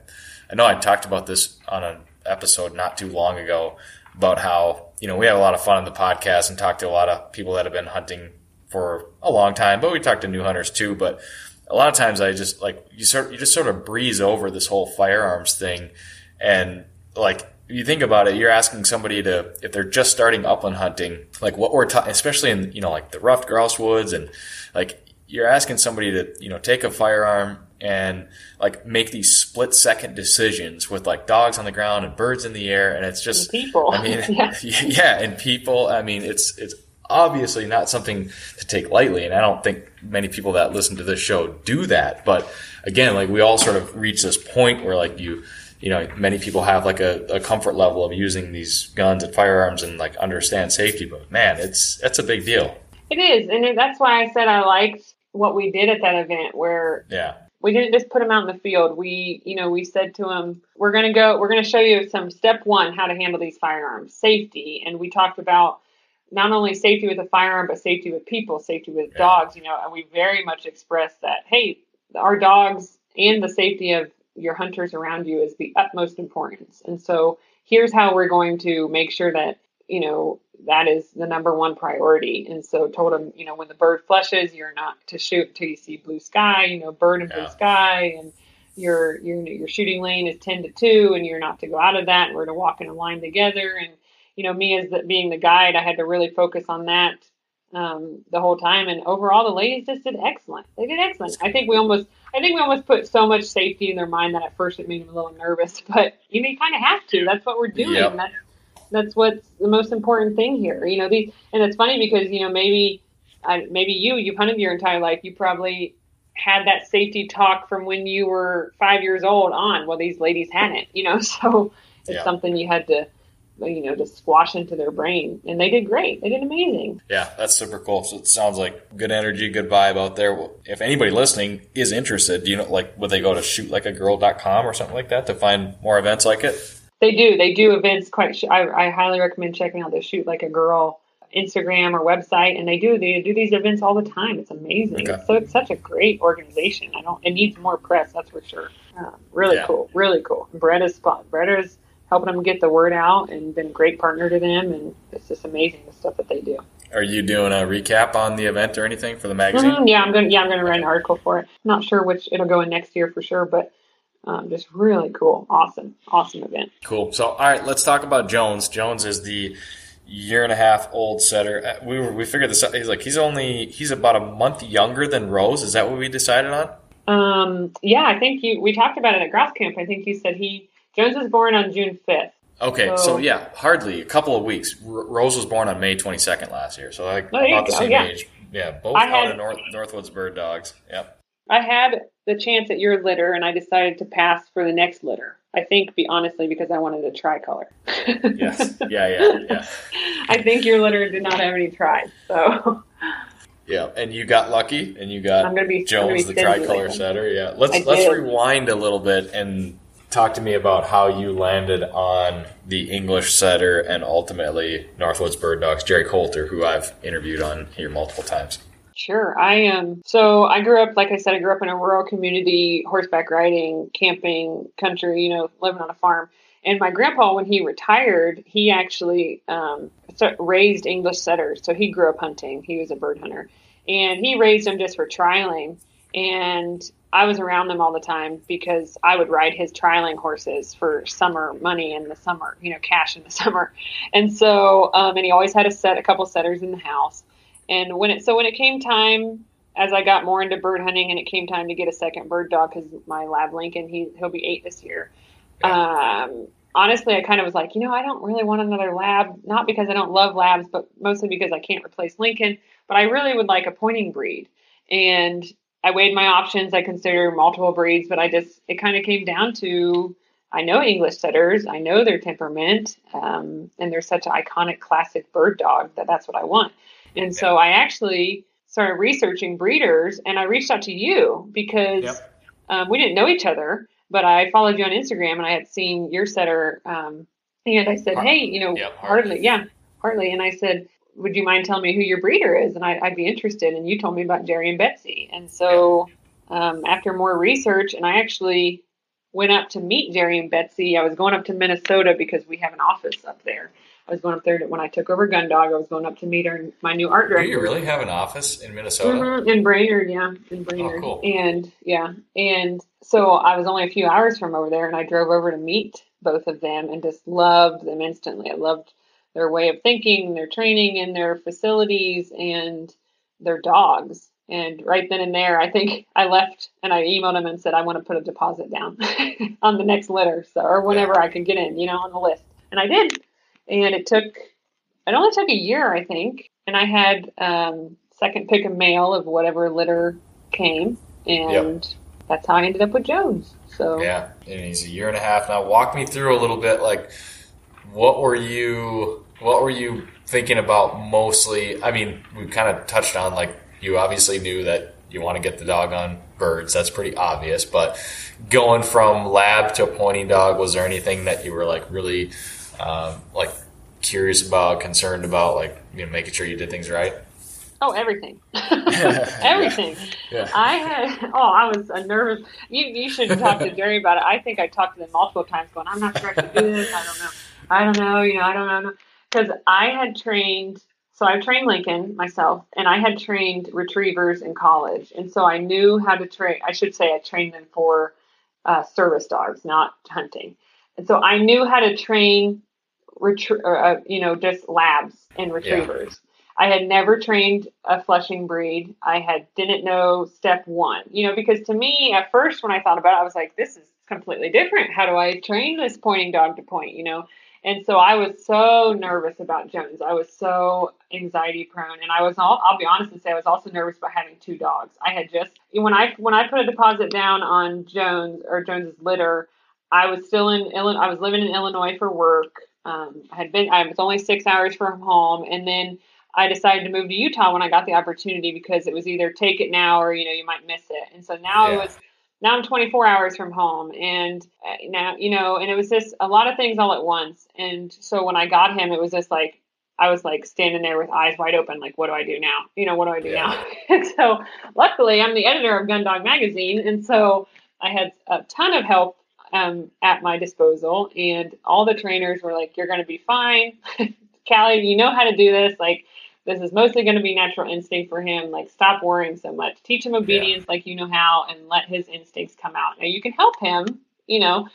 I know I talked about this on an episode not too long ago about how, you know, we had a lot of fun on the podcast and talked to a lot of people that have been hunting for a long time, but we talked to new hunters too. But a lot of times I just like, you sort, you just sort of breeze over this whole firearms thing and like you think about it, you're asking somebody to if they're just starting upland hunting, like what we're talking, especially in you know like the ruffed grouse woods, and like you're asking somebody to you know take a firearm and like make these split second decisions with like dogs on the ground and birds in the air, and it's just And people. I mean, Yeah. yeah, and people. I mean, it's it's obviously not something to take lightly, and I don't think many people that listen to this show do that. But again, like we all sort of reach this point where like you you know, many people have like a, a comfort level of using these guns and firearms and like understand safety, but man, it's that's a big deal. It is, and that's why I said I liked what we did at that event, where Yeah, we didn't just put them out in the field. We, you know, we said to them, "We're going to go. We're going to show you some step one how to handle these firearms, safety." And we talked about not only safety with a firearm, but safety with people, safety with Yeah. dogs. You know, and we very much express that. Hey, our dogs and the safety of your hunters around you is the utmost importance. And so here's how we're going to make sure that you know that is the number one priority. And so told them, you know, when the bird flushes, you're not to shoot until you see blue sky. You know, bird and blue sky, and your your your shooting lane is ten to two, and you're not to go out of that. And we're to walk in a line together. And you know, me as the, being the guide, I had to really focus on that um, the whole time. And overall, the ladies just did excellent. They did excellent. I think we almost, I think we almost put so much safety in their mind that at first it made them a little nervous. But you know, you kind of have to. That's what we're doing. Yep. That's that's what's the most important thing here. You know, these, and it's funny because you know maybe, I, maybe you you've hunted your entire life. You probably had that safety talk from when you were five years old on. Well, these ladies hadn't. You know, so it's Yeah. something you had to. You know, just squash into their brain, and they did great. They did amazing. yeah, that's super cool. So it sounds like good energy, good vibe out there. Well, If anybody listening is interested, do you know, like, would they go to shootlikeagirl.com or something like that to find more events like it? They do. They do events quite. Sh- I, I highly recommend checking out the Shoot Like a Girl Instagram or website, and they do. They do these events all the time. It's amazing. Okay. So it's such a great organization. I don't. It needs more press. That's for sure. Um, really Yeah. cool. Really cool. Beretta's spot. Beretta's helping them get the word out and been a great partner to them, and it's just amazing the stuff that they do. Are you doing a recap on the event or anything for the magazine? Mhm, yeah, I'm gonna. Yeah, I'm gonna write an article for it. Not sure which it'll go in next year for sure, but. Um, just really cool, awesome, awesome event. Cool. So, all right, let's talk about Jones. Jones is the year and a half old setter. Uh, We were, we figured this out. He's like he's only he's about a month younger than Rose. Is that what we decided on? Um, yeah, I think you. We talked about it at Grouse Camp. I think you said he Jones was born on June fifth. Okay, so, So- yeah, hardly a couple of weeks. R- Rose was born on May twenty second last year, so like Oh, about the go, same yeah. age. Yeah, both I out had- of North Northwoods Bird Dogs. Yep. I had the chance at your litter, and I decided to pass for the next litter. I think, be honestly, because I wanted a tricolor. Yes. Yeah. Yeah. Yeah. I think your litter did not have any tries, so Yeah. And you got lucky, and you got I'm gonna be I'm Jones, gonna the be stingy tricolor setter. Yeah. Let's I let's did. rewind a little bit and talk to me about how you landed on the English setter and ultimately Northwoods Bird Dogs. Jerry Coulter, who I've interviewed on here multiple times. Sure. I am. So I grew up, like I said, I grew up in a rural community, horseback riding, camping, country, you know, living on a farm. And my grandpa, when he retired, he actually um, raised English setters. So he grew up hunting. He was a bird hunter. And he raised them just for trialing. And I was around them all the time because I would ride his trialing horses for summer money in the summer, you know, cash in the summer. And so, um, and he always had a set, a couple setters in the house. And when it, so when it came time, as I got more into bird hunting and it came time to get a second bird dog, because my lab Lincoln, he, he'll be eight this year. Um, honestly, I kind of was like, you know, I don't really want another lab, not because I don't love labs, but mostly because I can't replace Lincoln. But I really would like a pointing breed. And I weighed my options. I considered multiple breeds, but I just, it kind of came down to I know English setters, I know their temperament, um, and they're such an iconic classic bird dog that that's what I want. And so I actually started researching breeders and I reached out to you because yep. um, we didn't know each other but I followed you on Instagram and I had seen your setter. Um, and I said, hey, you know, yep, Hartley, yeah, Hartley. And I said, would you mind telling me who your breeder is? And I, would be interested. And you told me about Jerry and Betsy. And so um, after more research, and I actually went up to meet Jerry and Betsy. I was going up to Minnesota because we have an office up there. I was going up there to, when I took over Gundog. I was going up to meet our, my new art director. Do you really have an office in Minnesota? Mm-hmm, in Brainerd, yeah, in Brainerd. Oh, cool. And yeah, and so I was only a few hours from over there, and I drove over to meet both of them, and just loved them instantly. I loved their way of thinking, their training, and their facilities, and their dogs. And right then and there, I think I left and I emailed them and said I want to put a deposit down on the next litter, so or whenever yeah. I can get in, you know, on the list. And I did and it took it only took a year, I think, and I had um, second pick of male of whatever litter came, and yep. that's how I ended up with Jones. So yeah, and he's a year and a half now. Walk me through a little bit, like what were you what were you thinking about mostly? I mean, we kind of touched on like you obviously knew that you want to get the dog on birds. That's pretty obvious. But going from lab to pointing dog, was there anything that you were like really um, like curious about, concerned about, like you know, making sure you did things right? Oh, everything, everything. Yeah. I had. Oh, I was a nervous. You you should talk to Jerry about it. I think I talked to them multiple times, going, "I'm not sure I can do this. I don't know. I don't know. You know, I don't know." Because I had trained. So I trained Lincoln myself, and I had trained retrievers in college, and so I knew how to train. I should say I trained them for uh, service dogs, not hunting. And so I knew how to train, retrie- or, uh, you know, just labs and retrievers. Yeah. I had never trained a flushing breed. I had didn't know step one, you know, because to me at first when I thought about it, I was like, this is completely different. How do I train this pointing dog to point, you know? And so I was so nervous about Jones. I was so anxiety prone, and I was all, I'll be honest and say I was also nervous about having two dogs. I had just when I when I put a deposit down on Jones or Jones's litter, I was still in Illinois. I was living in Illinois for work. Um, I had been. I was only six hours from home, and then I decided to move to Utah when I got the opportunity because it was either take it now or you know you might miss it. And so now yeah. it was. Now I'm 24 hours from home, and uh, now you know, and it was just a lot of things all at once. And so when I got him, it was just like I was like standing there with eyes wide open, like, what do I do now? You know, what do I do yeah. now? and so luckily, I'm the editor of Gundog Magazine, and so I had a ton of help um, at my disposal, and all the trainers were like, "You're going to be fine, Callie. You know how to do this. Like, this is mostly going to be natural instinct for him. Like, stop worrying so much. Teach him obedience yeah. like you know how, and let his instincts come out. Now you can help him, you know,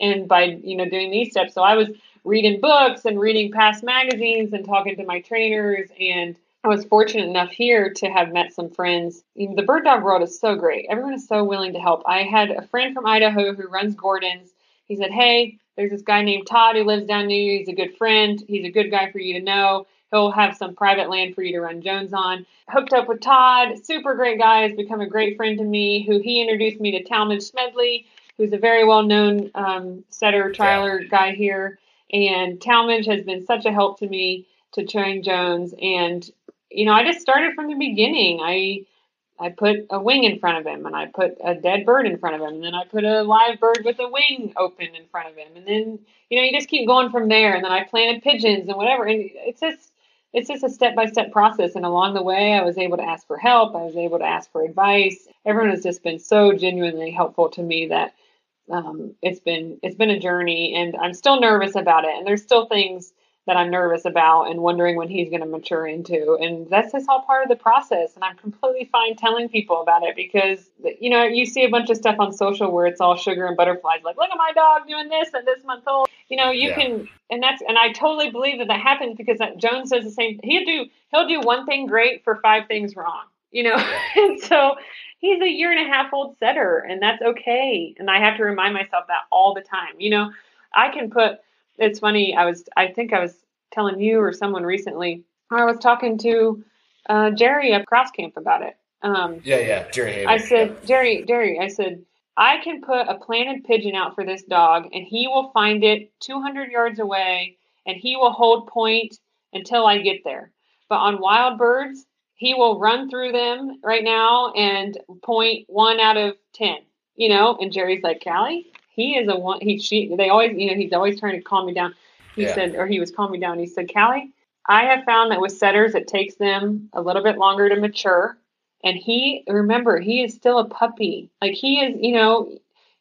and by you know doing these steps. So I was reading books and reading past magazines and talking to my trainers and I was fortunate enough here to have met some friends. The bird dog world is so great. Everyone is so willing to help. I had a friend from Idaho who runs Gordon's. He said, Hey, there's this guy named Todd who lives down near you. He's a good friend. He's a good guy for you to know. He'll have some private land for you to run Jones on. Hooked up with Todd, super great guy, has become a great friend to me, who he introduced me to Talmadge Smedley, who's a very well known um, setter, trialer yeah. guy here. And Talmadge has been such a help to me to train Jones. And you know, I just started from the beginning. I I put a wing in front of him, and I put a dead bird in front of him, and then I put a live bird with a wing open in front of him, and then you know you just keep going from there. And then I planted pigeons and whatever, and it's just it's just a step by step process. And along the way, I was able to ask for help. I was able to ask for advice. Everyone has just been so genuinely helpful to me that um, it's been it's been a journey, and I'm still nervous about it. And there's still things that I'm nervous about and wondering when he's going to mature into. And that's just all part of the process. And I'm completely fine telling people about it because, you know, you see a bunch of stuff on social where it's all sugar and butterflies, like, look at my dog doing this at this month old. You know, you yeah. can, and that's, and I totally believe that that happens because that Jones says the same. He'll do, he'll do one thing great for five things wrong, you know? And so he's a year and a half old setter and that's okay. And I have to remind myself that all the time. You know, I can put, it's funny. I was, I think I was telling you or someone recently. I was talking to uh, Jerry at Grouse Camp about it. Um, yeah, yeah, Jerry. I said, yeah. Jerry, Jerry. I said, I can put a planted pigeon out for this dog, and he will find it 200 yards away, and he will hold point until I get there. But on wild birds, he will run through them right now and point one out of ten. You know, and Jerry's like, Callie, he is a one. He she. They always, you know, he's always trying to calm me down. He yeah. said, or he was calming me down. He said, Callie, I have found that with setters, it takes them a little bit longer to mature. And he, remember, he is still a puppy. Like he is, you know,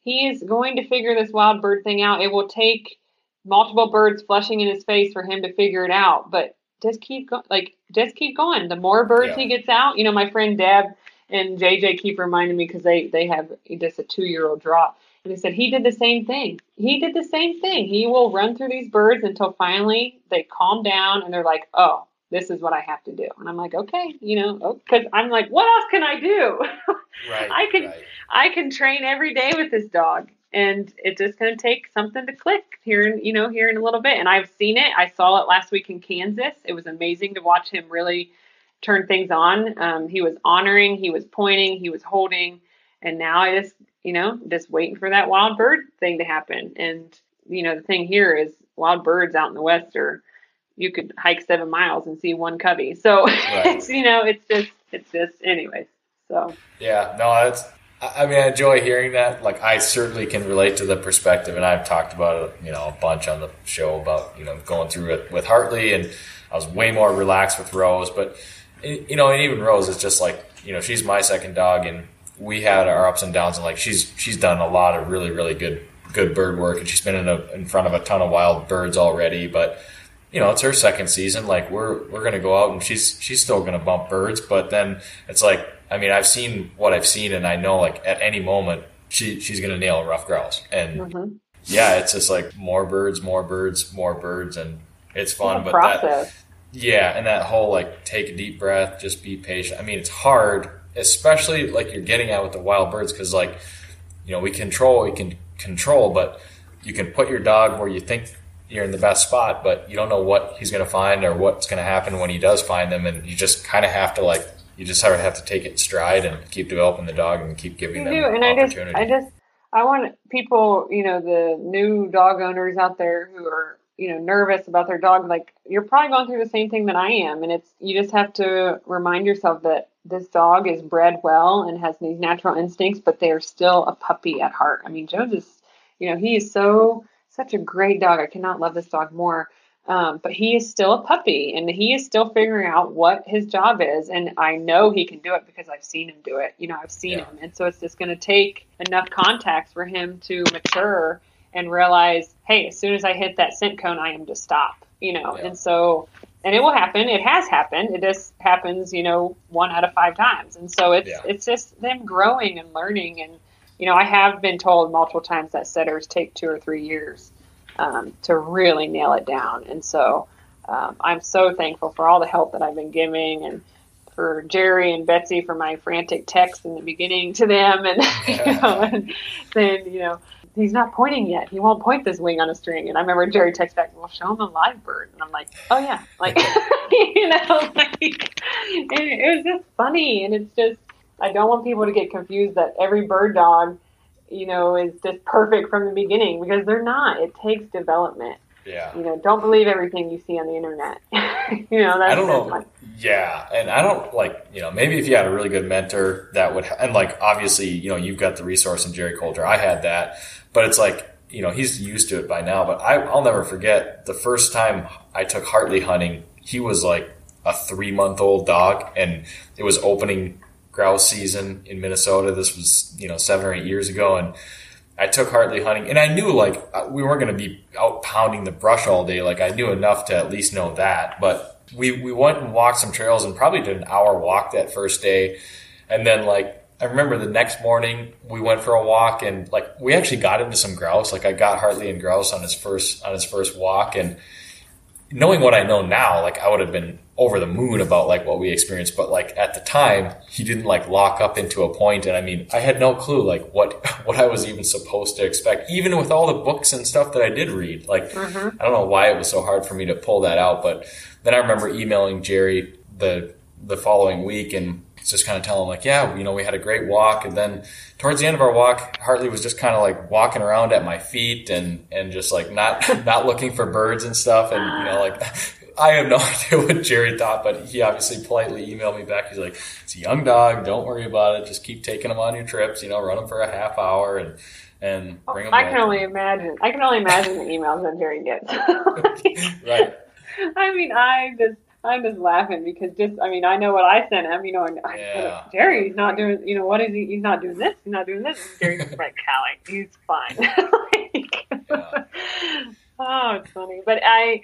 he is going to figure this wild bird thing out. It will take multiple birds flushing in his face for him to figure it out. But just keep going, like just keep going. The more birds yeah. he gets out, you know, my friend Deb and JJ keep reminding me because they they have just a two year old drop. And he said he did the same thing. He did the same thing. He will run through these birds until finally they calm down and they're like, oh, this is what I have to do. And I'm like, okay, you know, because oh, I'm like, what else can I do? Right, I can right. I can train every day with this dog. And it's just going to take something to click here, in, you know, here in a little bit. And I've seen it. I saw it last week in Kansas. It was amazing to watch him really turn things on. Um, he was honoring, he was pointing, he was holding, and now I just you know, just waiting for that wild bird thing to happen. And, you know, the thing here is wild birds out in the West are, you could hike seven miles and see one covey. So right. it's, you know, it's just, it's just, anyways. So, yeah, no, that's, I mean, I enjoy hearing that. Like, I certainly can relate to the perspective, and I've talked about it, you know, a bunch on the show about, you know, going through it with Hartley, and I was way more relaxed with Rose. But, you know, and even Rose is just like, you know, she's my second dog, and we had our ups and downs, and like she's she's done a lot of really really good good bird work, and she's been in a, in front of a ton of wild birds already. But you know, it's her second season. Like we're we're gonna go out, and she's she's still gonna bump birds. But then it's like, I mean, I've seen what I've seen, and I know like at any moment she she's gonna nail a ruffed grouse, and mm-hmm. yeah, it's just like more birds, more birds, more birds, and it's fun. It's but process. that yeah, and that whole like take a deep breath, just be patient. I mean, it's hard especially like you're getting at with the wild birds because like you know we control we can control but you can put your dog where you think you're in the best spot but you don't know what he's going to find or what's going to happen when he does find them and you just kind of have to like you just sort of have to take it stride and keep developing the dog and keep giving you them do. and opportunity. I just, I just I want people, you know, the new dog owners out there who are you know nervous about their dog like you're probably going through the same thing that i am and it's you just have to remind yourself that this dog is bred well and has these natural instincts but they're still a puppy at heart. I mean joe just you know he is so such a great dog. I cannot love this dog more. Um, but he is still a puppy and he is still figuring out what his job is. And i know he can do it because i've seen him do it. You know i've seen yeah. him. And so it's just going to take enough contacts for him to mature and realize, hey, as soon as I hit that scent cone, I am to stop, you know. Yeah. And so, and it will happen. It has happened. It just happens, you know, one out of five times. And so it's yeah. it's just them growing and learning. And you know, I have been told multiple times that setters take two or three years um, to really nail it down. And so um, I'm so thankful for all the help that I've been giving and for Jerry and Betsy for my frantic texts in the beginning to them and, you know, and then, you know, he's not pointing yet. He won't point this wing on a string. And I remember Jerry texts back, well, show him a live bird. And I'm like, oh yeah, like, you know, like, and it was just funny. And it's just, I don't want people to get confused that every bird dog, you know, is just perfect from the beginning because they're not. It takes development. Yeah. You know, don't believe everything you see on the internet. you know, that's I don't know. Like, yeah, and I don't like you know maybe if you had a really good mentor that would and like obviously you know you've got the resource in Jerry Coulter. I had that, but it's like you know he's used to it by now. But I, I'll never forget the first time I took Hartley hunting. He was like a three month old dog, and it was opening grouse season in Minnesota. This was you know seven or eight years ago, and I took Hartley hunting, and I knew like uh, we weren't going to be out pounding the brush all day. Like I knew enough to at least know that, but we we went and walked some trails and probably did an hour walk that first day, and then like I remember the next morning we went for a walk and like we actually got into some grouse. Like I got Hartley and grouse on his first on his first walk and knowing what I know now, like I would have been over the moon about like what we experienced. But like at the time, he didn't like lock up into a point, and I mean, I had no clue like what what I was even supposed to expect, even with all the books and stuff that I did read. Like mm-hmm. I don't know why it was so hard for me to pull that out, but then I remember emailing Jerry the the following week and just kind of tell him like, yeah, you know, we had a great walk. And then towards the end of our walk, Hartley was just kind of like walking around at my feet and, and just like not, not looking for birds and stuff. And, you know, like I have no idea what Jerry thought, but he obviously politely emailed me back. He's like, it's a young dog. Don't worry about it. Just keep taking him on your trips, you know, run him for a half hour and, and bring him I can only imagine. I can only imagine the emails that Jerry gets. right. I mean, I just I'm just laughing because just I mean I know what I sent him, you know, and yeah. Jerry's not doing, you know, what is he? He's not doing this. He's not doing this. And Jerry's like, Callie, he's fine. like, yeah. oh, it's funny, but I,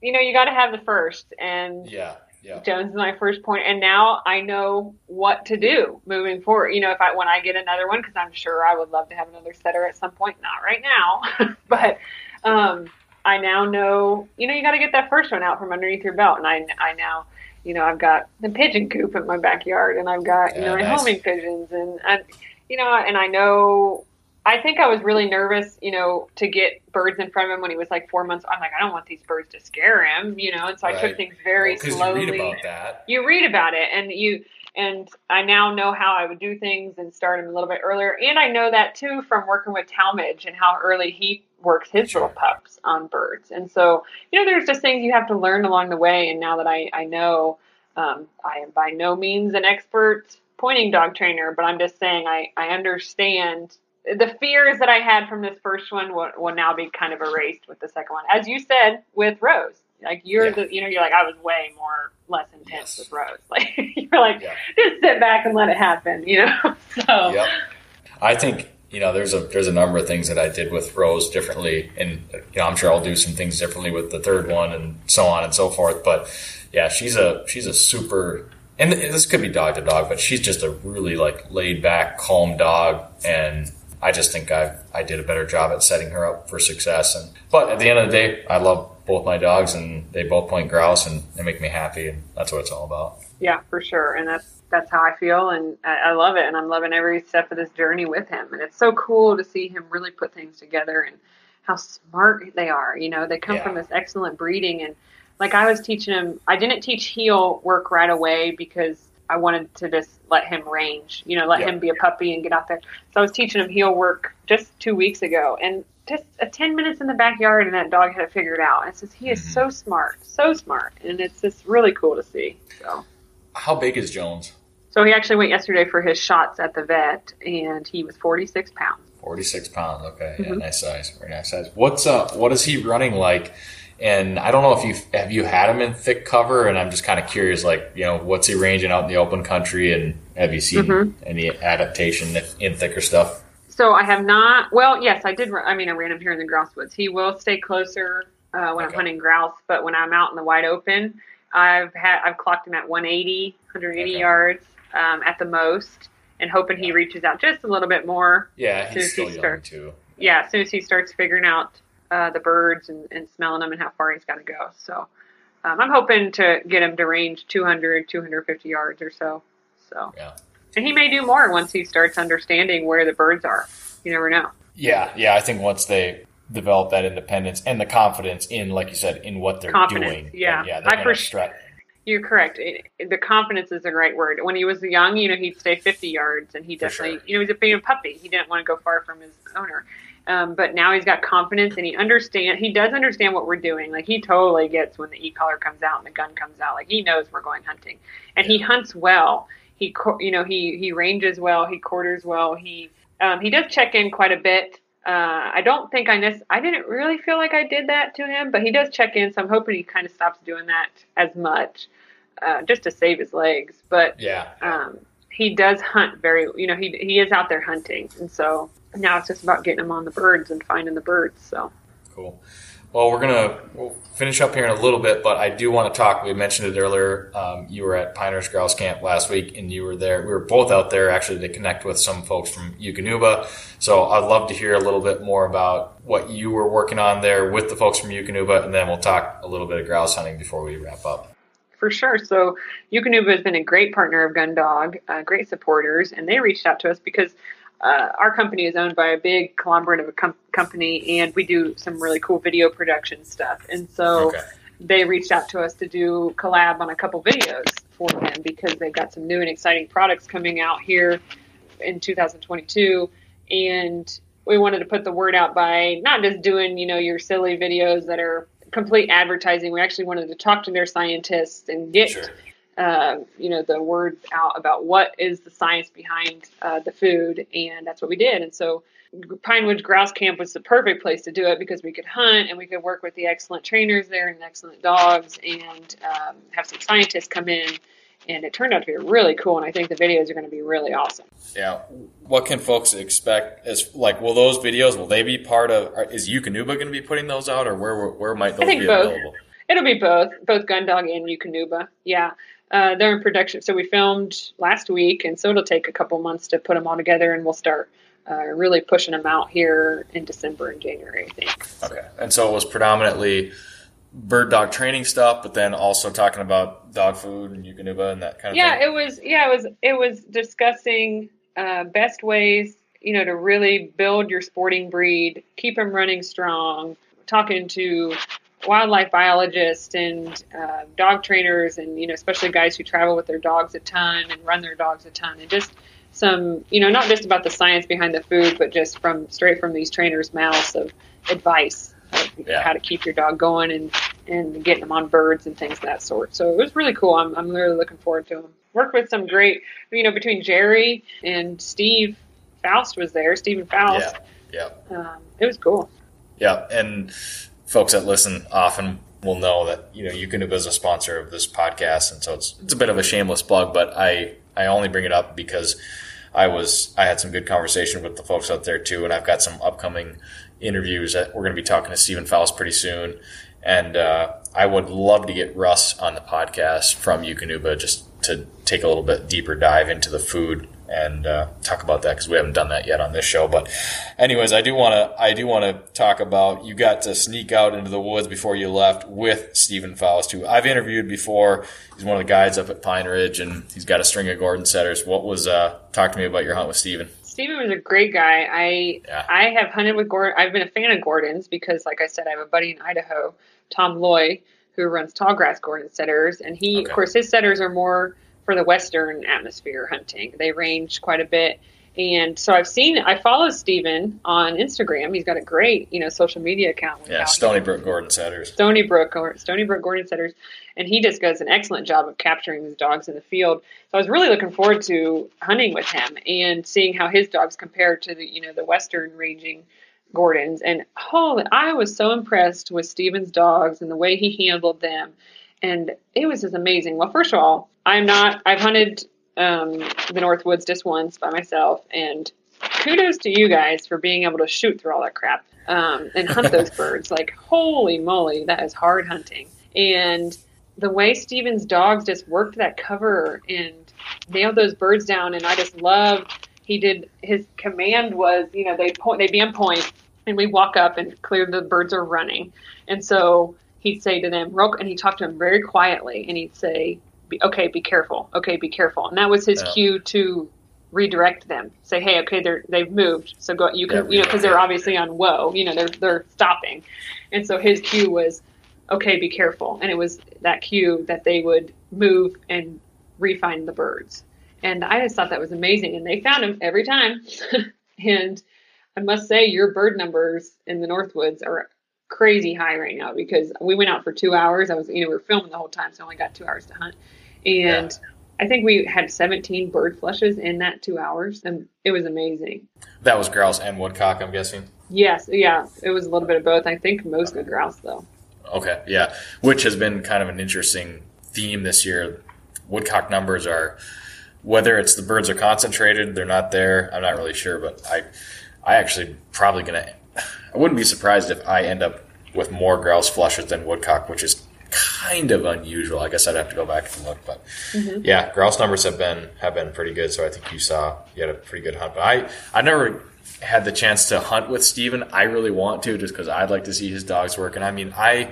you know, you got to have the first, and yeah. Yeah. Jones is my first point, and now I know what to do moving forward. You know, if I when I get another one, because I'm sure I would love to have another setter at some point. Not right now, but um, I now know, you know, you got to get that first one out from underneath your belt. And I, I now, you know, I've got the pigeon coop in my backyard and I've got, you know, nice. homing pigeons and, and, you know, and I know, I think I was really nervous, you know, to get birds in front of him when he was like four months. I'm like, I don't want these birds to scare him, you know, and so right. I took things very well, slowly. You read about that. You read about it and you, and I now know how I would do things and start him a little bit earlier. And I know that too from working with Talmadge and how early he works his little pups on birds. And so, you know, there's just things you have to learn along the way. And now that I, I know, um, I am by no means an expert pointing dog trainer, but I'm just saying I, I understand the fears that I had from this first one will, will now be kind of erased with the second one. As you said with Rose, like you're yeah. the, you know, you're like, I was way more less intense yes. with Rose. Like you're like, yeah. just sit back and let it happen, you know? so. Yep. I think you know, there's a there's a number of things that I did with Rose differently, and you know, I'm sure I'll do some things differently with the third one, and so on and so forth. But yeah, she's a she's a super, and this could be dog to dog, but she's just a really like laid back, calm dog, and I just think I I did a better job at setting her up for success. And but at the end of the day, I love both my dogs, and they both point grouse, and they make me happy, and that's what it's all about. Yeah, for sure, and that's that's how I feel, and I, I, love it, and I'm loving every step of this journey with him, and it's so cool to see him really put things together and how smart they are. You know, they come yeah. from this excellent breeding, and like I was teaching him, I didn't teach heel work right away because I wanted to just let him range, you know, let yeah. him be a puppy and get out there. So I was teaching him heel work just two weeks ago, and just a 10 minutes in the backyard, and that dog had it figured out. And just he is mm-hmm. so smart, so smart, and it's just really cool to see. So. How big is Jones? So he actually went yesterday for his shots at the vet, and he was 46 pounds. 46 pounds. Okay, yeah, mm-hmm. nice size, very nice size. What's uh, what is he running like? And I don't know if you have you had him in thick cover, and I'm just kind of curious, like you know, what's he ranging out in the open country, and have you seen mm-hmm. any adaptation in thicker stuff? So I have not. Well, yes, I did. I mean, I ran him here in the grouse woods. He will stay closer uh, when okay. I'm hunting grouse, but when I'm out in the wide open, I've had I've clocked him at 180, 180 okay. yards um, at the most, and hoping he reaches out just a little bit more. Yeah, he's still he young starts, too. Yeah. as soon as he starts figuring out uh, the birds and, and, smelling them and how far he's got to go. So um, I'm hoping to get him to range 200, 250 yards or so. So yeah, and he may do more once he starts understanding where the birds are. You never know. Yeah, yeah. I think once they develop that independence and the confidence in, like you said, in what they're confidence, doing. Yeah, yeah. I first. You're correct. The confidence is a great word. When he was young, you know, he'd stay 50 yards, and he definitely, sure. you know, he's a being a puppy. He didn't want to go far from his owner. Um, but now he's got confidence, and he understand. He does understand what we're doing. Like he totally gets when the e collar comes out and the gun comes out. Like he knows we're going hunting, and yeah. he hunts well. He, you know, he he ranges well. He quarters well. He um, he does check in quite a bit. Uh, I don't think I miss. I didn't really feel like I did that to him, but he does check in, so I'm hoping he kind of stops doing that as much. Uh, just to save his legs. But Yeah. um, he does hunt very, you know, he he is out there hunting, and so now it's just about getting him on the birds and finding the birds. So Cool. Well, we're gonna we'll finish up here in a little bit, but I do want to talk. We mentioned it earlier. Um, you were at Pine Ridge Grouse Camp last week, and you were there. We were both out there actually to connect with some folks from Eukanuba. So I'd love to hear a little bit more about what you were working on there with the folks from Eukanuba, and then we'll talk a little bit of grouse hunting before we wrap up. For sure. So Eukanuba has been a great partner of Gundog, uh, great supporters, and they reached out to us because uh, our company is owned by a big conglomerate of a com- company, and we do some really cool video production stuff. And so Okay. they reached out to us to do collab on a couple videos for them because they've got some new and exciting products coming out here in 2022 and we wanted to put the word out by not just doing you know your silly videos that are complete advertising we actually wanted to talk to their scientists and get Sure. uh, you know the word out about what is the science behind uh, the food and that's what we did and so Pine Ridge Grouse Camp was the perfect place to do it because we could hunt and we could work with the excellent trainers there and excellent dogs and um, have some scientists come in. And it turned out to be really cool. And I think the videos are going to be really awesome. Yeah. What can folks expect? As like, will those videos will they be part of? Is Eukanuba going to be putting those out, or where where might those think be both. available? It'll be both, both Gundog and Eukanuba. Yeah. Uh, they're in production. So we filmed last week, and so it'll take a couple months to put them all together, and we'll start uh, really pushing them out here in December and January, I think. Okay. And so it was predominantly bird dog training stuff, but then also talking about dog food and Eukanuba and that kind of yeah thing. it was yeah it was it was discussing uh, best ways you know to really build your sporting breed keep them running strong talking to wildlife biologists and uh, dog trainers and you know especially guys who travel with their dogs a ton and run their dogs a ton and just some you know not just about the science behind the food but just from straight from these trainers mouths of advice Yeah. how to keep your dog going and and getting them on birds and things of that sort. So it was really cool. I'm, I'm really looking forward to them. Worked with some great, you know, between Jerry and Steve Faust was there, Stephen Faust. Yeah. Yeah. Um, it was cool. Yeah, and folks that listen often will know that you know Eukanuba is a sponsor of this podcast, and so it's it's a bit of a shameless plug, but I I only bring it up because I was I had some good conversation with the folks out there too, and I've got some upcoming interviews that we're going to be talking to Stephen Faust pretty soon, and uh, I would love to get Russ on the podcast from Eukanuba just to take a little bit deeper dive into the food and uh, talk about that because we haven't done that yet on this show. But, anyways, I do want to I do want to talk about you got to sneak out into the woods before you left with Stephen Faust, who I've interviewed before. He's one of the guides up at Pine Ridge, and he's got a string of Gordon setters. What was uh, talk to me about your hunt with Stephen? Stephen was a great guy. I Yeah. I have hunted with Gordon. I've been a fan of Gordon's because, like I said, I have a buddy in Idaho, Tom Loy, who runs Tallgrass Gordon setters, and he, Okay. of course, his setters are more for the western atmosphere hunting. They range quite a bit, and so I've seen. I follow Stephen on Instagram. He's got a great, you know, social media account. Yeah, Stony Brook Gordon setters. Stony Brook or Stony Brook Gordon setters, and he just does an excellent job of capturing his dogs in the field. So I was really looking forward to hunting with him and seeing how his dogs compare to the you know the western ranging Gordons. And holy, I was so impressed with Steven's dogs and the way he handled them, and it was just amazing. Well, first of all, I'm not. I've hunted um, the North Woods just once by myself, and kudos to you guys for being able to shoot through all that crap um, and hunt those birds. Like, holy moly, that is hard hunting. And the way Steven's dogs just worked that cover and nailed those birds down, and I just loved. He did his command was, you know, they point, they be on point, and we walk up and clear the birds are running, and so he'd say to them, real- and he talked to them very quietly, and he'd say, be, "Okay, be careful. Okay, be careful." And that was his Yeah. cue to redirect them. Say, "Hey, okay, they're they've moved, so go. You can, Yeah, you know, because they're obviously on whoa. You know, they're they're stopping." And so his cue was, "Okay, be careful." And it was that cue that they would move and refine the birds. And I just thought that was amazing. And they found them every time. and I must say, your bird numbers in the Northwoods are crazy high right now because we went out for two hours. I was, you know, we were filming the whole time, so I only got two hours to hunt. And I think we had 17 bird flushes in that two hours, and it was amazing. That was grouse and woodcock, I'm guessing. Yes, yeah, it was a little bit of both. I think mostly grouse though. Okay, yeah, which has been kind of an interesting theme this year. woodcock numbers are whether it's the birds are concentrated, they're not there. I'm not really sure, but I I actually probably gonna I wouldn't be surprised if I end up with more grouse flushes than woodcock, which is kind of unusual. I guess I'd have to go back and look, but mm-hmm. yeah, grouse numbers have been have been pretty good. So I think you saw you had a pretty good hunt. But I I never had the chance to hunt with Steven. I really want to just because I'd like to see his dogs work. And I mean, I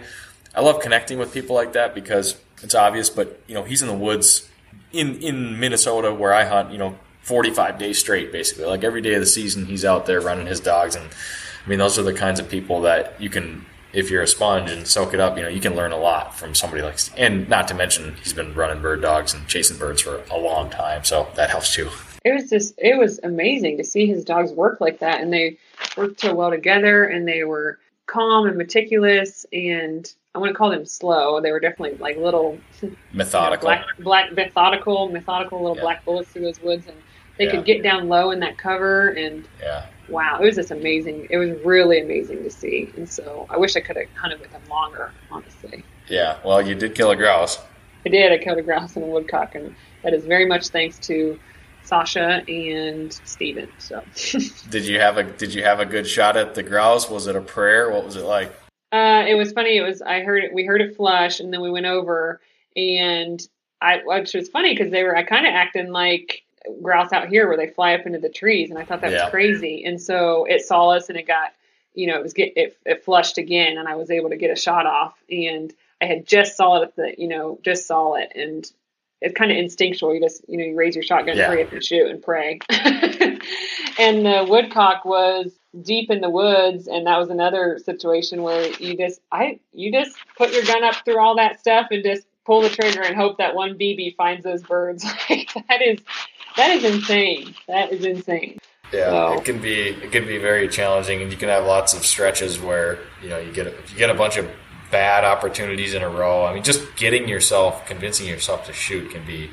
I love connecting with people like that because it's obvious. But you know, he's in the woods in in Minnesota where I hunt. You know, 45 days straight, basically. Like every day of the season, he's out there running his dogs. And I mean, those are the kinds of people that you can if you're a sponge and soak it up, you know, you can learn a lot from somebody like, and not to mention he's been running bird dogs and chasing birds for a long time. So that helps too. It was just, it was amazing to see his dogs work like that. And they worked so well together and they were calm and meticulous and I wouldn't call them slow. They were definitely like little methodical, you know, black, black, methodical, methodical little yeah. black bullets through those woods. And they yeah. could get down low in that cover and yeah wow, it was just amazing. It was really amazing to see. And so I wish I could have hunted with him longer, honestly. Yeah, well, you did kill a grouse. I did. I killed a grouse and a woodcock, and that is very much thanks to Sasha and Steven. So, did you have a did you have a good shot at the grouse? Was it a prayer? What was it like? Uh, it was funny. It was I heard it. We heard it flush, and then we went over, and I which was funny because they were I kind of acting like grouse out here where they fly up into the trees, and I thought that yeah. was crazy. And so it saw us, and it got, you know, it was get it, it flushed again, and I was able to get a shot off. And I had just saw it at the, you know, just saw it, and it's kind of instinctual. You just, you know, you raise your shotgun, yeah. hurry up and shoot and pray. and the woodcock was deep in the woods, and that was another situation where you just, I, you just put your gun up through all that stuff and just pull the trigger and hope that one BB finds those birds. that is that is insane. That is insane. Yeah, so. it can be it can be very challenging, and you can have lots of stretches where you know you get if you get a bunch of bad opportunities in a row. I mean, just getting yourself, convincing yourself to shoot can be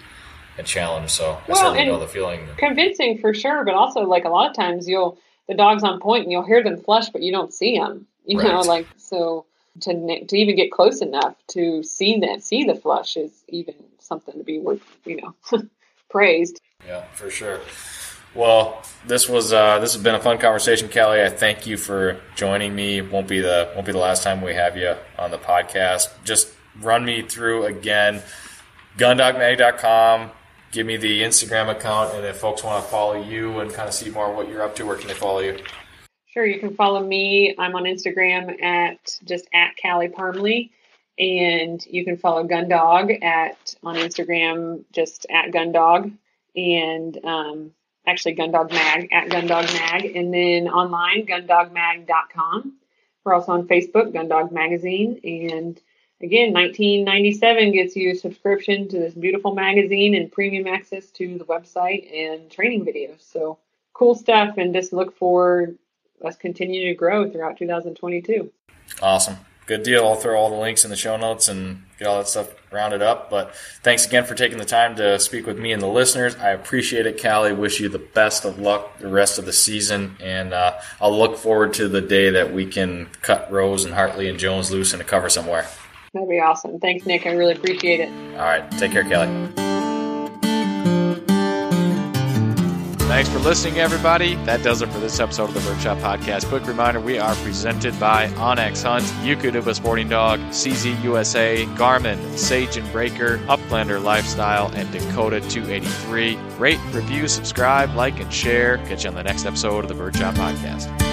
a challenge. So well, I certainly know the feeling. Convincing for sure, but also like a lot of times you'll the dog's on point and you'll hear them flush, but you don't see them. You right. know, like so to to even get close enough to see that see the flush is even something to be worth you know praised. Yeah, for sure. Well, this was uh, this has been a fun conversation, Kelly. I thank you for joining me. Won't be the won't be the last time we have you on the podcast. Just run me through again, gundogmag.com. Give me the Instagram account, and if folks want to follow you and kind of see more what you're up to, where can they follow you? Sure, you can follow me. I'm on Instagram at just at Callie Parmley, and you can follow Gundog at on Instagram just at Gundog and um, actually Gundog Mag at Gundog Mag, and then online gundogmag.com. We're also on Facebook, Gundog Magazine, and again, 1997 gets you a subscription to this beautiful magazine and premium access to the website and training videos. So cool stuff, and just look for us continuing to grow throughout 2022. Awesome good deal. I'll throw all the links in the show notes and get all that stuff rounded up. But thanks again for taking the time to speak with me and the listeners. I appreciate it, Callie. Wish you the best of luck the rest of the season, and uh, I'll look forward to the day that we can cut Rose and Hartley and Jones loose in a cover somewhere. That'd be awesome. Thanks, Nick. I really appreciate it. All right. Take care, Callie. Thanks for listening, everybody. That does it for this episode of the Birdshot Podcast. Quick reminder we are presented by onX Hunt, Eukanuba Sporting Dog, CZ USA, Garmin, Sage and Braker, Uplander Lifestyle, and Dakota 283. Rate, review, subscribe, like, and share. Catch you on the next episode of the Birdshot Podcast.